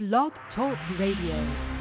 Blog Talk Radio.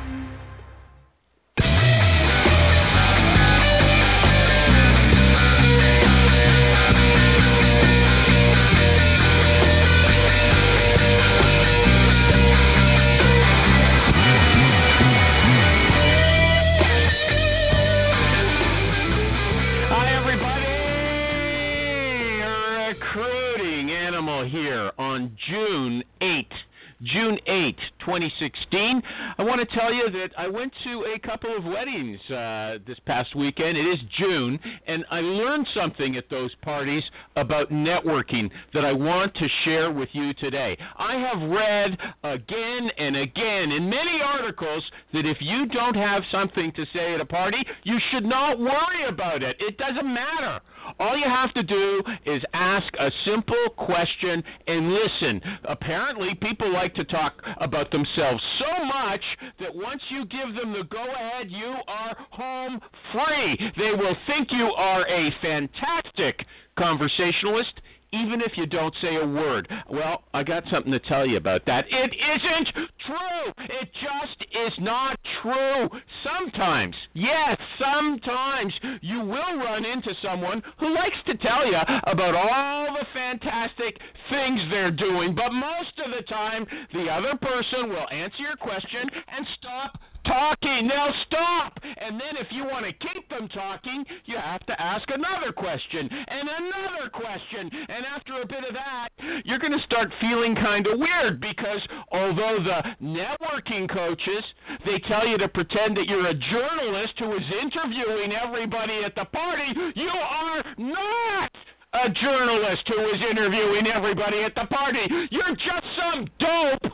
2016. I want to tell you that I went to a couple of weddings uh, this past weekend. It is June, and I learned something at those parties about networking that I want to share with you today. I have read again and again in many articles that if you don't have something to say at a party, you should not worry about it. It doesn't matter. All you have to do is ask a simple question and listen. Apparently, people like to talk about themselves so much that once you give them the go ahead, you are home free. They will think you are a fantastic conversationalist even if you don't say a word. Well, I got something to tell you about that. It isn't true. It just is not true. Sometimes, yes, sometimes you will run into someone who likes to tell you about all the fantastic things they're doing, but most of the time, the other person will answer your question and stop talking. They'll stop. And then if you want to keep them talking, you have to ask another question and another question. And after a bit of that, you're going to start feeling kind of weird because although the networking coaches, they tell you to pretend that you're a journalist who is interviewing everybody at the party, you are not a journalist who is interviewing everybody at the party. You're just some dope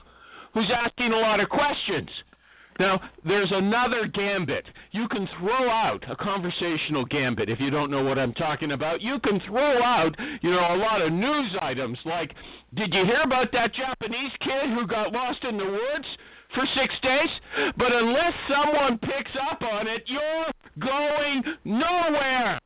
who's asking a lot of questions. Now, there's another gambit. You can throw out a conversational gambit if you don't know what I'm talking about. You can throw out, you know, a lot of news items like, did you hear about that Japanese kid who got lost in the woods? For six days, but unless someone picks up on it, you're going nowhere.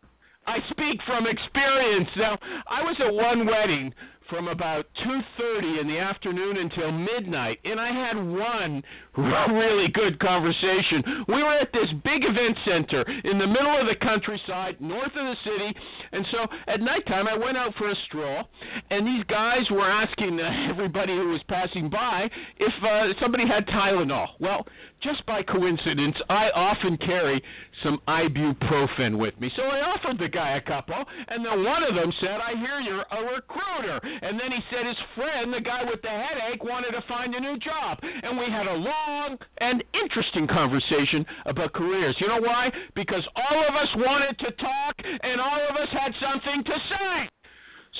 I speak from experience. Now, I was at one wedding from about 2:30 in the afternoon until midnight and I had one really good conversation. We were at this big event center in the middle of the countryside north of the city and so at nighttime I went out for a stroll and these guys were asking everybody who was passing by if uh, somebody had Tylenol. Well, just by coincidence, I often carry some ibuprofen with me. So I offered the guy a couple, and then one of them said, I hear you're a recruiter. And then he said his friend, the guy with the headache, wanted to find a new job. And we had a long and interesting conversation about careers. You know why? Because all of us wanted to talk, and all of us had something to say.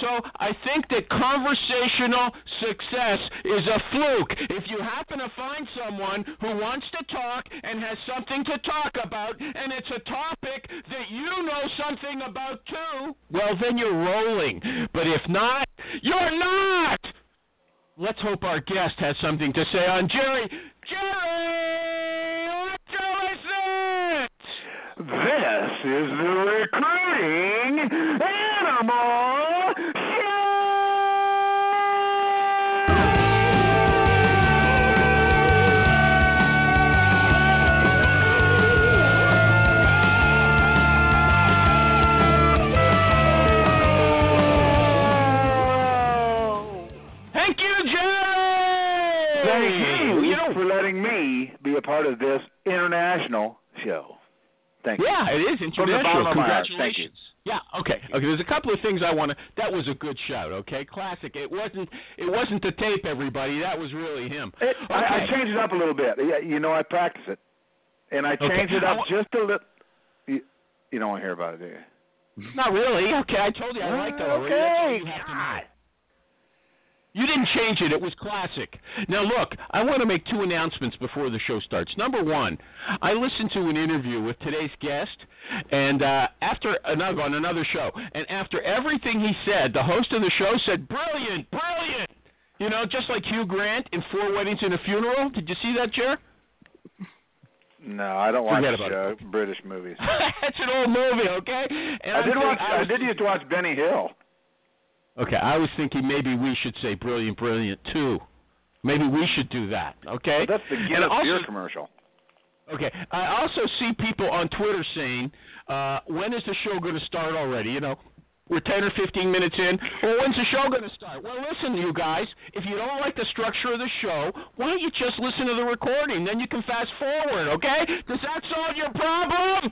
So I think that conversational success is a fluke. If you happen to find someone who wants to talk and has something to talk about, and it's a topic that you know something about too, well, then you're rolling. But if not, you're not. Let's hope our guest has something to say on Jerry. Jerry, let's listen. This is the recruiting be a part of this international show. Thank you. Yeah, it is international. bottom of my heart. Thank Congratulations. Yeah. Okay. Okay. There's a couple of things I want to. That was a good shout. Okay. Classic. It wasn't. It wasn't the tape, everybody. That was really him. It, I, I changed it up a little bit. Yeah, You know, I practice it, and I Okay. changed it up just a little. You, you don't want to hear about it, do you? Not really. Okay. I told you I liked that already. All you have to know. You didn't change it. It was classic. Now, look, I want to make two announcements before the show starts. Number one, I listened to an interview with today's guest, and uh, after another on another show, and after everything he said, the host of the show said, "Brilliant, brilliant." You know, just like Hugh Grant in Four Weddings and a Funeral. Did you see that, Jer? No, I don't watch uh, British movies. That's an old movie, okay? And I did watch. I was- did used to watch Benny Hill. Okay, I was thinking maybe we should say brilliant, brilliant too. Maybe we should do that, okay? That's the And Guinness also- beer commercial. Okay. I also see people on Twitter saying, uh, "When is the show going to start already?" You know, we're 10 or 15 minutes in. Well, when's the show going to start? Well, listen, you guys. If you don't like the structure of the show, why don't you just listen to the recording? Then you can fast forward. Okay? Does that solve your problem?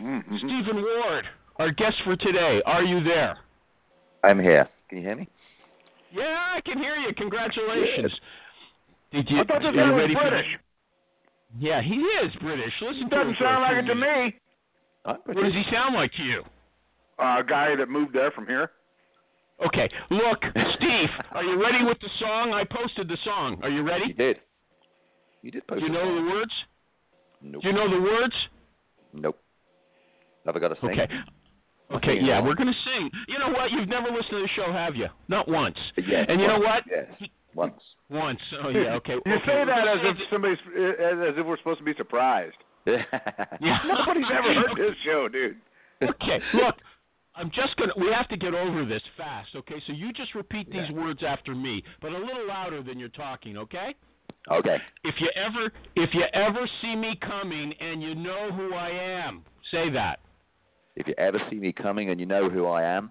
Mm-hmm. Stephen Ward, our guest for today. Are you there? I'm here. Can you hear me? Yeah, I can hear you. Congratulations. Did you? I thought this guy was ready for- British. Yeah, he is British. Listen to Doesn't for sound like it to me. What does he sound like to you? Uh, a guy that moved there from here. Okay, look, Steve, are you ready with the song? I posted the song. Are you You ready? did. You did Do post you a know song. the words? Nope. Do you know the words? Nope. Have I got a sing? Okay. Okay, yeah, along. we're gonna sing. You know what? You've never listened to the show, have you? Not once. Yes. And you know what? Yes. Once. Once. Oh yeah. Okay. You okay. say that as if somebody's as, as if we're supposed to be surprised. Yeah. Nobody's ever heard this show, dude. okay, look, I'm just gonna. We have to get over this fast. Okay, so you just repeat these Yeah. words after me, but a little louder than you're talking. Okay? Okay. If you ever, if you ever see me coming and you know who I am, say that. If you ever see me coming and you know who I am,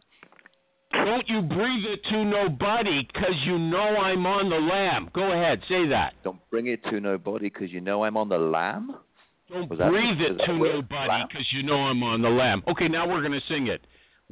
Don't you breathe it to nobody 'cause you know I'm on the lam. Go ahead, say that. don't bring it to nobody because you know I'm on the lam. Don't Was breathe it to nobody Lamb? 'cause you know I'm on the lam. Okay, now we're going to sing it.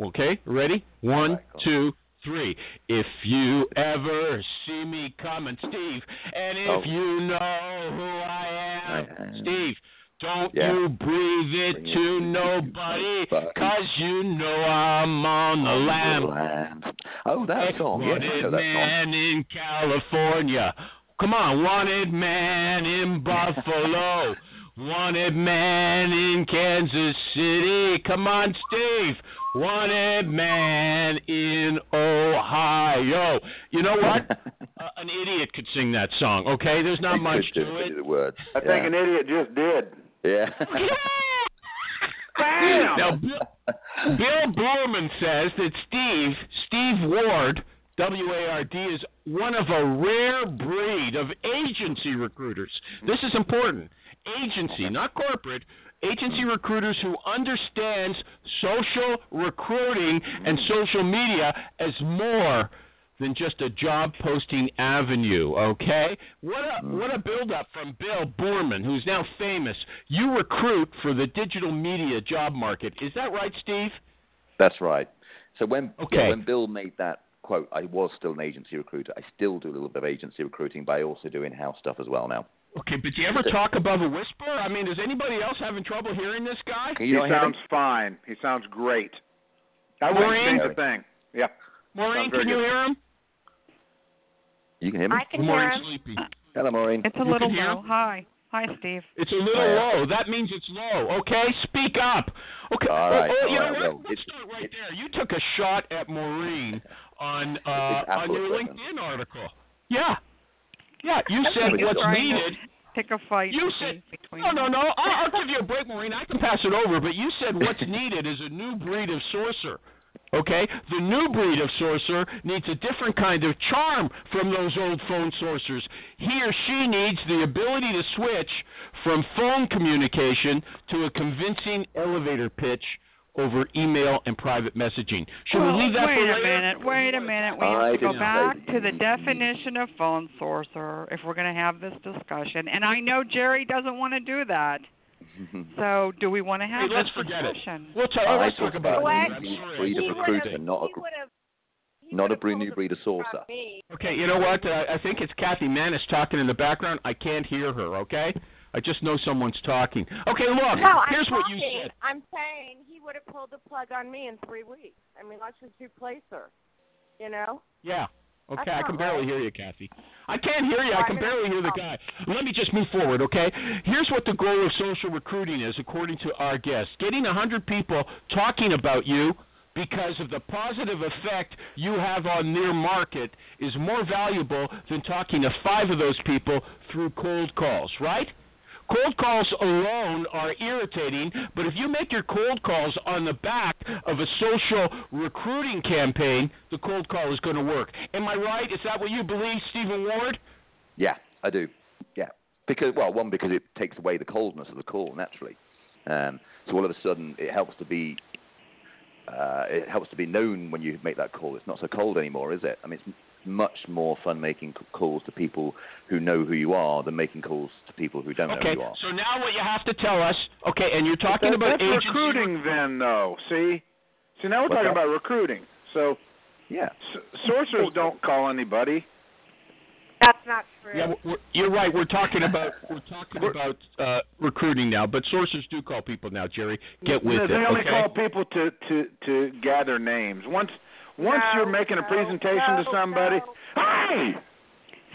Okay, ready? One, cool. two, three. If you ever see me coming, Steve, and if Oh. you know who I am, I am. Steve, don't Yeah. you breathe it Bring to to nobody nobody. 'cause you know I'm on the On lam. lamb. Oh, that song. Yes, I Wanted know that song. man in California. Come on, wanted man in Buffalo. wanted man in Kansas City. Come on, Steve. Wanted man in Ohio. You know what? uh, an idiot could sing that song. Okay, there's not You much to it, it. The words. I think an idiot just did. Yeah. Bam! Now, Bill, Bill Boorman says that Steve, Steve Ward, W A R D, is one of a rare breed of agency recruiters. This is important. Agency, not corporate. Agency recruiters who understands social recruiting and social media as more than just a job posting avenue. Okay, what a mm. what a build up from Bill Boorman, who's now famous. You recruit for the digital media job market. Is that right, Steve? That's right. So when Okay. yeah, when Bill made that quote, I was still an agency recruiter. I still do a little bit of agency recruiting, but I also do in-house stuff as well now. Okay, but do you ever talk above a whisper? I mean, is anybody else having trouble hearing this guy? He you not hear sounds fine. He sounds great. I Maureen? wouldn't change a thing. Yeah. Maureen, can you good. hear him? You can hear me? I can hear Maureen's sleepy. Hello, Maureen. It's a You little low. Hi. Hi, Steve. It's a little Oh, yeah. low. That means it's low. Okay, speak up. Okay. All oh, right, oh, all you know right, what? well, Let's it's- start right there. You took a shot at Maureen on uh, on your equipment. LinkedIn article. Yeah. Yeah, you I said what's needed. Pick a fight You said between no, no, no. I'll, I'll give you a break, Maureen. I can pass it over. But you said what's needed is a new breed of sourcer. Okay, the new breed of sourcer needs a different kind of charm from those old phone sourcers. He or she needs the ability to switch from phone communication to a convincing elevator pitch over email and private messaging. Should well, we leave that wait for a minute. Wait a minute. We I have to go back to the definition of phone sourcer if we're going to have this discussion. And I know Jerry doesn't want to do that. So, do we want to have Hey, have let's this forget it. discussion? We'll talk. I let's talk talk about about it. a I'm new breed of recruiter, not a he would've- he not a would've breed, told new us breed of saucer. Okay, you know what? Uh, I think it's Kathy Manis talking in the background. I can't hear her. Okay, I just know someone's talking. Okay, look. No, I'm here's talking. what you said. I'm saying he would have pulled the plug on me in three weeks. I mean, let's just replace her. You know? Yeah. Okay, I can barely right. hear you, Kathy. I can't hear you. I can barely hear the guy. Let me just move forward, okay? Here's what the goal of social recruiting is, according to our guest: getting a hundred people talking about you because of the positive effect you have on their market is more valuable than talking to five of those people through cold calls, right? Cold calls alone are irritating, but if you make your cold calls on the back of a social recruiting campaign, the cold call is going to work. Am I right? Is that what you believe, Stephen Ward? Yeah, I do. Yeah, because well, one because it takes away the coldness of the call naturally. Um, so all of a sudden, it helps to be uh, it helps to be known when you make that call. It's not so cold anymore, is it? I mean, it's much more fun making calls to people who know who you are than making calls to people who don't Okay, know who you are. so now what you have to tell us, okay, and you're talking That- about that's agency recruiting, then, though. See, see, now we're What's talking that? about recruiting. So Yeah. s- sourcers don't call anybody. That's not true. Yeah, we're, you're right. We're talking about we're talking about uh, recruiting now, but sources do call people now. Jerry, get with No, it. they only okay? call people to to to gather names. Once once No, you're making a presentation no, to somebody, no. hey,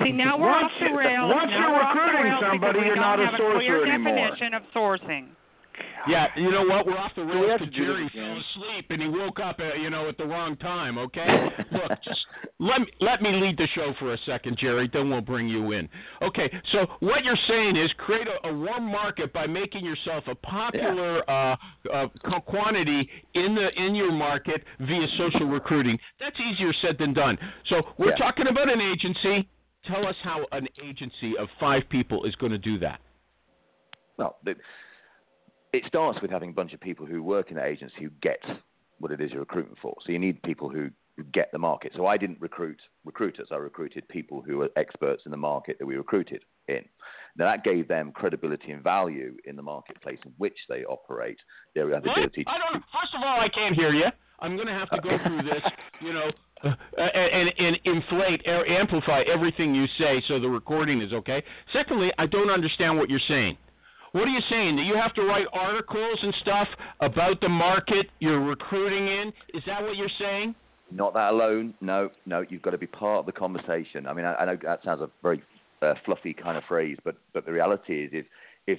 See, now we're Once off the you- rails. once now you're we're off the recruiting somebody, you're don't not a have sourcer clear anymore. definition of sourcing. Yeah, you know what? We're off the rails have because to Jerry fell asleep and he woke up, uh, you know, at the wrong time. Okay, look, just let me let me lead the show for a second, Jerry. Then we'll bring you in. Okay, so what you're saying is create a, a warm market by making yourself a popular uh, uh, quantity in the in your market via social recruiting. That's easier said than done. So we're Yeah. talking about an agency. Tell us how an agency of five people is going to do that. Well, the, it starts with having a bunch of people who work in that agency who get what it is you're recruiting for. So you need people who, who get the market. So I didn't recruit recruiters. I recruited people who were experts in the market that we recruited in. Now that gave them credibility and value in the marketplace in which they operate. Their What? ability. I don't. First of all, I can't hear you. I'm going to have to go through this, you know, uh, and, and inflate, amplify everything you say so the recording is okay. Secondly, I don't understand what you're saying. What are you saying? That you have to write articles and stuff about the market you're recruiting in? Is that what you're saying? Not that alone. No, no. You've got to be part of the conversation. I mean, I, I know that sounds a very uh, fluffy kind of phrase, but but the reality is, if if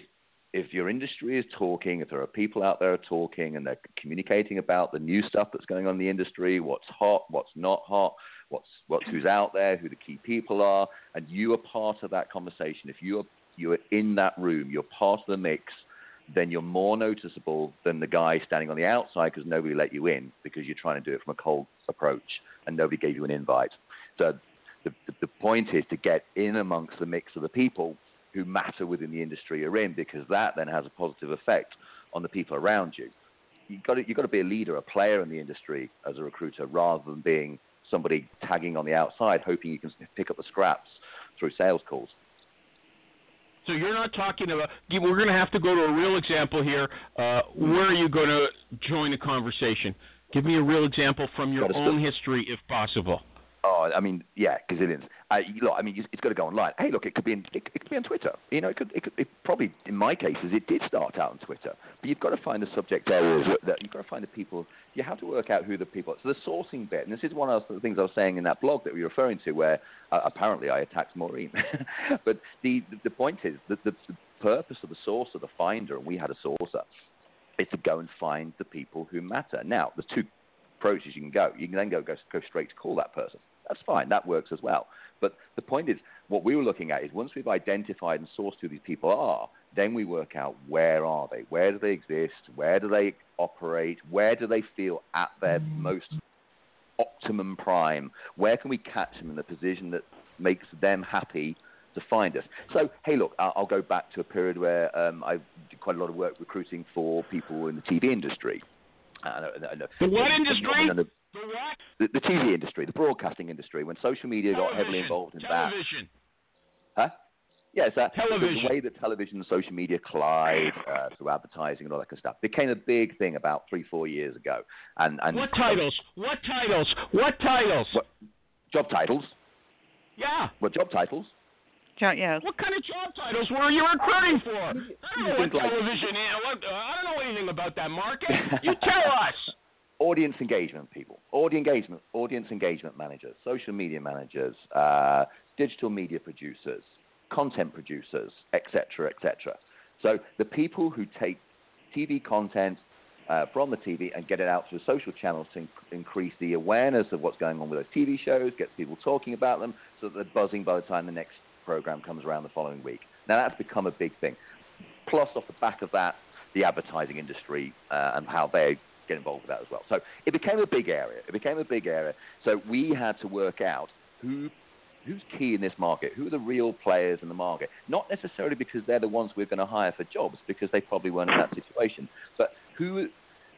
if your industry is talking, if there are people out there talking and they're communicating about the new stuff that's going on in the industry, what's hot, what's not hot, what's what's who's out there, who the key people are, and you are part of that conversation. If you are you are in that room, you're part of the mix, then you're more noticeable than the guy standing on the outside because nobody let you in because you're trying to do it from a cold approach and nobody gave you an invite. So the, the, the point is to get in amongst the mix of the people who matter within the industry you're in because that then has a positive effect on the people around you. You've got, to, you've got to be a leader, a player in the industry as a recruiter rather than being somebody tagging on the outside hoping you can pick up the scraps through sales calls. So you're not talking about. We're going to have to go to a real example here. Uh, where are you going to join a conversation? Give me a real example from your own history, if possible. I mean, yeah, gazillions. Uh, look, I mean, it's, got to go online. Hey, look, it could be in, it, it could be on Twitter. You know, it could, it could, it probably in my cases, it did start out on Twitter. But you've got to find the subject areas that you've got to find the people. You have to work out who the people. Are. So the sourcing bit, and this is one of the things I was saying in that blog that we were referring to, where uh, apparently I attacked Maureen. but the the point is that the, the purpose of the sourcer, the finder, and we had a sourcer, is to go and find the people who matter. Now, there's two approaches you can go. You can then go go, go straight to call that person. That's fine. That works as well. But the point is, what we were looking at is once we've identified and sourced who these people are, then we work out where are they, where do they exist, where do they operate, where do they feel at their most optimum prime, where can we catch them in the position that makes them happy to find us. So, hey, look, I'll, go back to a period where um, I did quite a lot of work recruiting for people in the TV industry. Uh, no, no, The what industry? No, no, The what? the, the TV industry, the broadcasting industry, when social media got heavily involved in that. Television. Huh? Yes, that, the- Television. The way that television and social media collide uh, through advertising and all that kind of stuff became a big thing about three, four years ago. And, and What titles? What titles? What titles? What, job titles. Yeah. What job titles? Jo- Yes. What kind of job titles were you recruiting for? I don't know what Things like- television is. Uh, I don't know anything about that market. You tell us. Audience engagement people, audience engagement, audience engagement managers, social media managers, uh, digital media producers, content producers, etc., etc. So the people who take TV content uh, from the TV and get it out through social channels to inc- increase the awareness of what's going on with those TV shows, gets people talking about them, so that they're buzzing by the time the next program comes around the following week. Now that's become a big thing. plus off the back of that, the advertising industry uh, and how they get involved with that as well. So it became a big area. It became a big area. So we had to work out who who's key in this market? Who are the real players in the market? Not necessarily because they're the ones we're going to hire for jobs, because they probably weren't in that situation. But who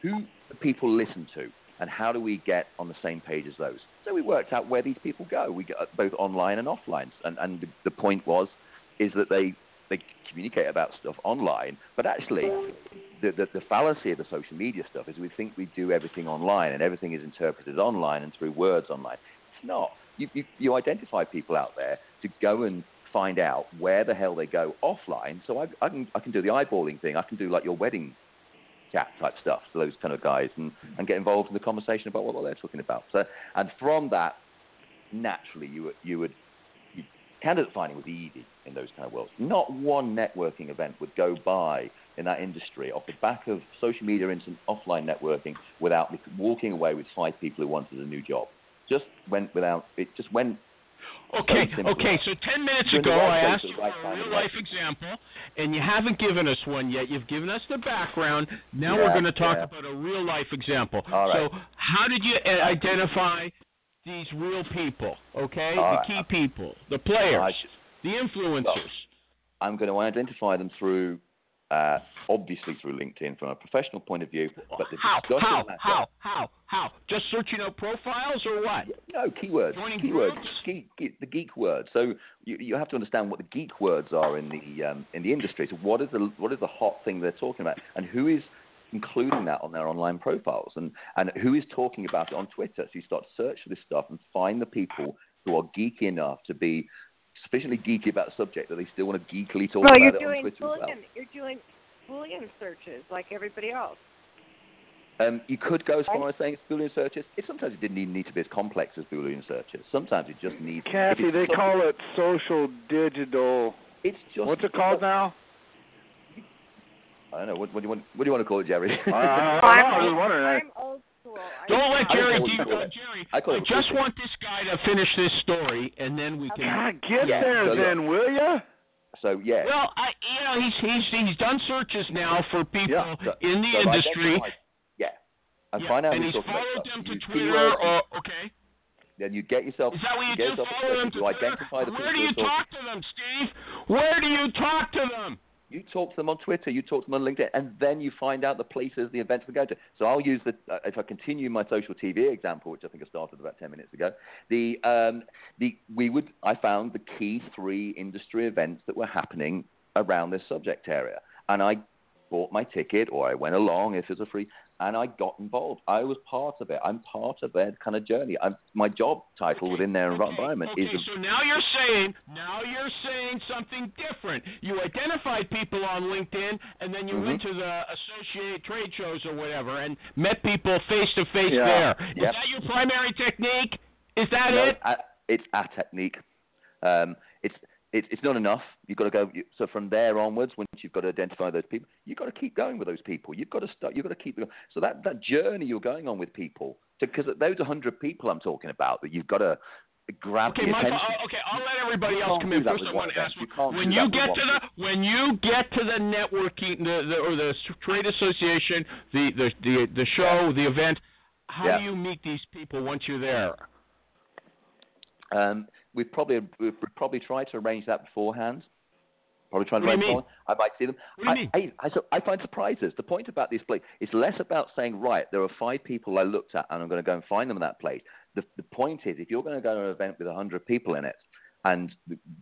who do people listen to, and how do we get on the same page as those? So we worked out where these people go. We got both online and offline, and and the, the point was is that they they communicate about stuff online, but actually, the, the, the fallacy of the social media stuff is we think we do everything online and everything is interpreted online and through words online. It's not. You, you, you identify people out there to go and find out where the hell they go offline. So I, I, can, I can do the eyeballing thing. I can do like your wedding chat type stuff to those kind of guys and, and get involved in the conversation about what, what they're talking about. So, and from that, naturally, you, you would you, candidate finding was easy in those kind of worlds. Not one networking event would go by in that industry off the back of social media and some offline networking without walking away with five people who wanted a new job. Just went without it. Just went. Okay, okay. So ten minutes You're in the ago, I asked you for a real life example, and you haven't given us one yet. You've given us the background. Now we're going to talk yeah. about a real life example. Right. So, how did you uh, identify these real people? Okay, All the right. key people, the players, the influencers. I'm going to identify them through, uh, obviously through LinkedIn from a professional point of view. But the how? How? matter- How? How? How? Just searching out profiles or what? No, keywords. Joining keywords. groups? Geek, geek, the geek words. So you, you have to understand what the geek words are in the um, in the industry. So what is the what is the hot thing they're talking about, and who is including that on their online profiles, and and who is talking about it on Twitter. So you start to search for this stuff and find the people who are geeky enough to be sufficiently geeky about the subject that they still want to geekily talk Well, about you're it on doing Twitter as well. Boolean. You're doing Boolean searches like everybody else. Um, you could go as far as saying it's Boolean searches. It sometimes it didn't even need to be as complex as Boolean searches. Sometimes it just needs. if Kathy, it's they call it social digital. It's just. What's it called now? I don't know. What, what do you want? What do you want to call it, Jerry? I, I, I, I'm, I was old, wondering. I- I'm old school. I- Don't let Jerry. call it- de- uh, Jerry, I call I just want this guy to finish this story, and then we can. God, get Yeah, there so look. then, will you? so yeah. Well, I, you know, he's he's he's done searches now for people Yeah, so- in the so industry. identified- Yeah. And Yeah, find out and he's talking about followed them to Use Twitter. keywords, Or, okay, Then you get yourself. is that what you get do? Follow them to to Twitter. identify the Where do you talk to them, Steve? Where do you talk to them? You talk to them on Twitter, you talk to them on LinkedIn, and then you find out the places, the events they go to. So I'll use the, uh, if I continue my social TV example, which I think I started about 10 minutes ago, the, um, the, we would, I found the key three industry events that were happening around this subject area. And I bought my ticket, or I went along if it was a free, and I got involved. I was part of it. I'm part of their kind of journey. I'm, my job title within their Okay, environment okay, is so now you're saying now you're saying something different. You identified people on LinkedIn, and then you Mhm. went to the associated trade shows or whatever, and met people face to face there. Is Yep. that your primary technique? Is that No, it? a- it's a technique. Um, it's it's it's not enough. You've got to go. So from there onwards, once you've got to identify those people, you've got to keep going with those people. You've got to start. You've got to keep going. So that that journey you're going on with people, because those hundred people I'm talking about, that you've got to grab Okay, Michael. uh, Okay, I'll let everybody else come in first. I want to ask You when you get to the when you get to the networking the, the or the trade association, the the the, the show, the event. How Yeah. do you meet these people once you're there? Um, we've probably we've probably tried to arrange that beforehand. Probably trying to arrange. I might see them. What do you I? I, I, so I find surprises. The point about this place is less about saying, right, there are five people I looked at and I'm going to go and find them in that place. The, the point is, if you're going to go to an event with 100 people in it, and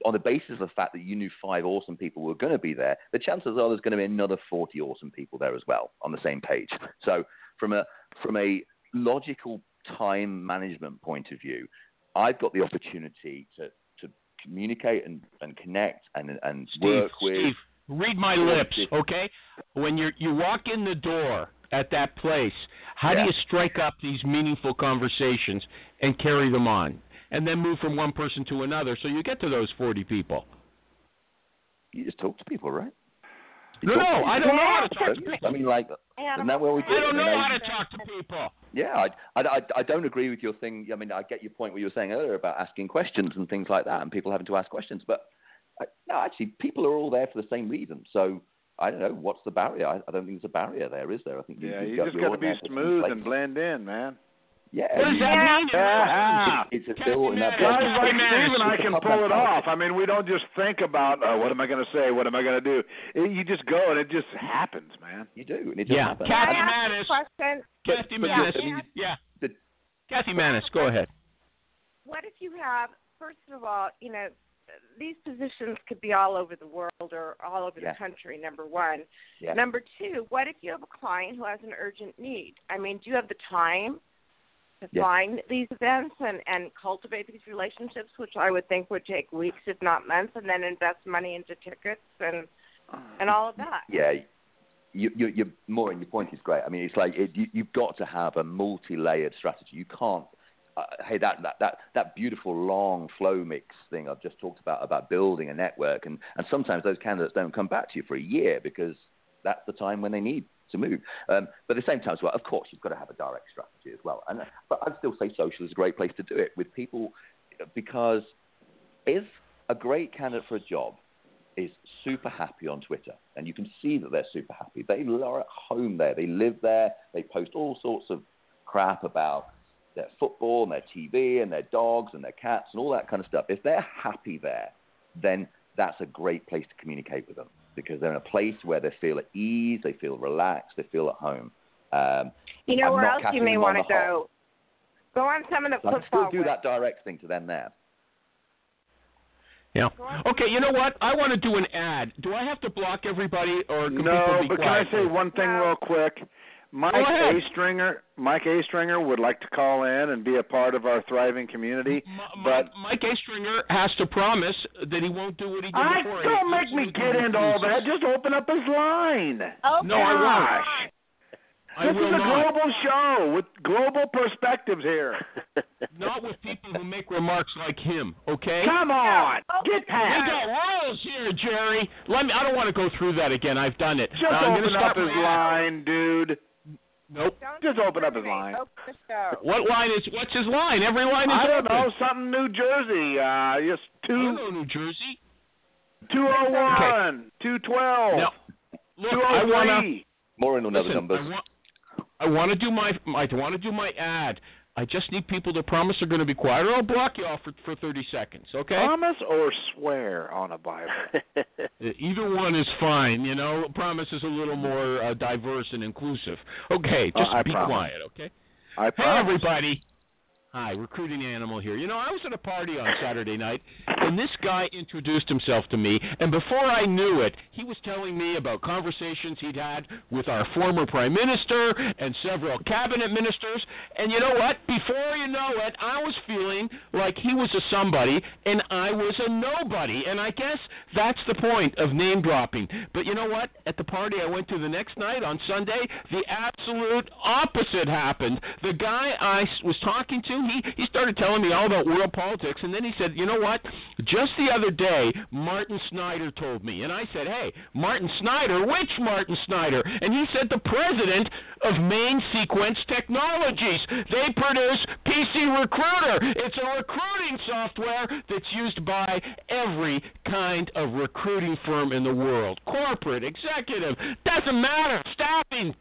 on the basis of the fact that you knew five awesome people were going to be there, the chances are there's going to be another 40 awesome people there as well on the same page. So from a from a logical time management point of view, I've got the opportunity to, to communicate and, and connect and, and Steve, work with. Steve, read my lips, okay? When you you walk in the door at that place, how do you strike up these meaningful conversations and carry them on, and then move from one person to another, so you get to those forty people? You just talk to people, right? No, no. I don't know how to talk to people. I mean, like, isn't that what we do? I don't know how to talk to people. Yeah, I, I, I, don't agree with your thing. I mean, I get your point what you were saying earlier about asking questions and things like that, and people having to ask questions. But I, no, actually, people are all there for the same reason. So I don't know what's the barrier. I, I don't think there's a barrier there, is there? I think Yeah, you've you got, just got to be there for some smooth and blend in, man. Yeah, What does that mean? Yeah. It's a Kathy bill in that Mann. Guys Guys like like Steve and I can pull it off. I mean, we don't just think about uh, what am I going to say, what am I going to do. It, you just go and it just happens, man. You do, and it just Yeah. happens. Kathy Can Manis. question? Kathy but Manis. I mean, Yeah. the- Kathy Manis, go ahead. What if you have, first of all, you know, these positions could be all over the world or all over Yeah. the country, number one. Yeah. Number two, what if you have a client who has an urgent need? I mean, do you have the time to Yeah. find these events and, and cultivate these relationships, which I would think would take weeks, if not months, and then invest money into tickets and and all of that? yeah, you, you, you, Maureen, your point is great. I mean, it's like it, you, you've got to have a multi-layered strategy. You can't. Uh, hey, that, that that that beautiful long flow mix thing I've just talked about about building a network, and and sometimes those candidates don't come back to you for a year because that's the time when they need to move. Um, but at the same time, as well, of course, you've got to have a direct strategy as well. And but I'd still say social is a great place to do it with people because if a great candidate for a job is super happy on Twitter, and you can see that they're super happy. They are at home there. They live there. They post all sorts of crap about their football and their TV and their dogs and their cats and all that kind of stuff. If they're happy there, then that's a great place to communicate with them because they're in a place where they feel at ease, they feel relaxed, they feel at home. Um, You know I'm where else you may want to go? Go on some of the so I still do web- that direct thing to them there. Yeah. Okay, you know what? I want to do an ad. Do I have to block everybody or can No, be but can I say one thing No. real quick? Mike Go. A. Stringer, Mike A. Stringer would like to call in and be a part of our thriving community. M- M- but- Mike A. Stringer has to promise that he won't do what he did I before. don't He make me get into all that. refuses. Just open up his line. Oh, No, I won't. Gosh. I this is a not. global show with global perspectives here. Not with people who make remarks like him. Okay. Come on, get past. We got rules here, Jerry. Let me. I don't want to go through that again. I've done it. Just Uh, I'm open gonna up stop his line, dude. Nope. Don't Just open up his line. Open the show. What line is? What's his line? Every line is I don't open. know, something New Jersey. Uh, just I don't two know New Jersey. two oh one, two twelve, Now, look, two I oh wanna. three. Maureen will know Listen, numbers. I want, I want to do my, I want to do my ad. I just need people to promise they're going to be quiet, or I'll block you off for, for 30 seconds. Okay? Promise or swear on a Bible. Uh, Either one is fine. You know, promise is a little more uh, diverse and inclusive. Okay, Uh, just I be promise. quiet. Okay. I Hey, promise. everybody. Hi, recruiting animal here. You know, I was at a party on Saturday night, and this guy introduced himself to me, and before I knew it, he was telling me about conversations he'd had with our former prime minister and several cabinet ministers. And you know what? Before you know it, I was feeling like he was a somebody and I was a nobody. And I guess that's the point of name dropping. But you know what? At the party I went to the next night on Sunday, the absolute opposite happened. The guy I was talking to, he he started telling me all about world politics, and then he said, "You know what? Just the other day, Martin Snyder told me." And I said, "Hey, Martin Snyder? Which Martin Snyder?" And he said, "The president of Main Sequence Technologies. They produce PC Recruiter. It's a recruiting software that's used by every kind of recruiting firm in the world. Corporate, executive, doesn't matter. Staffing,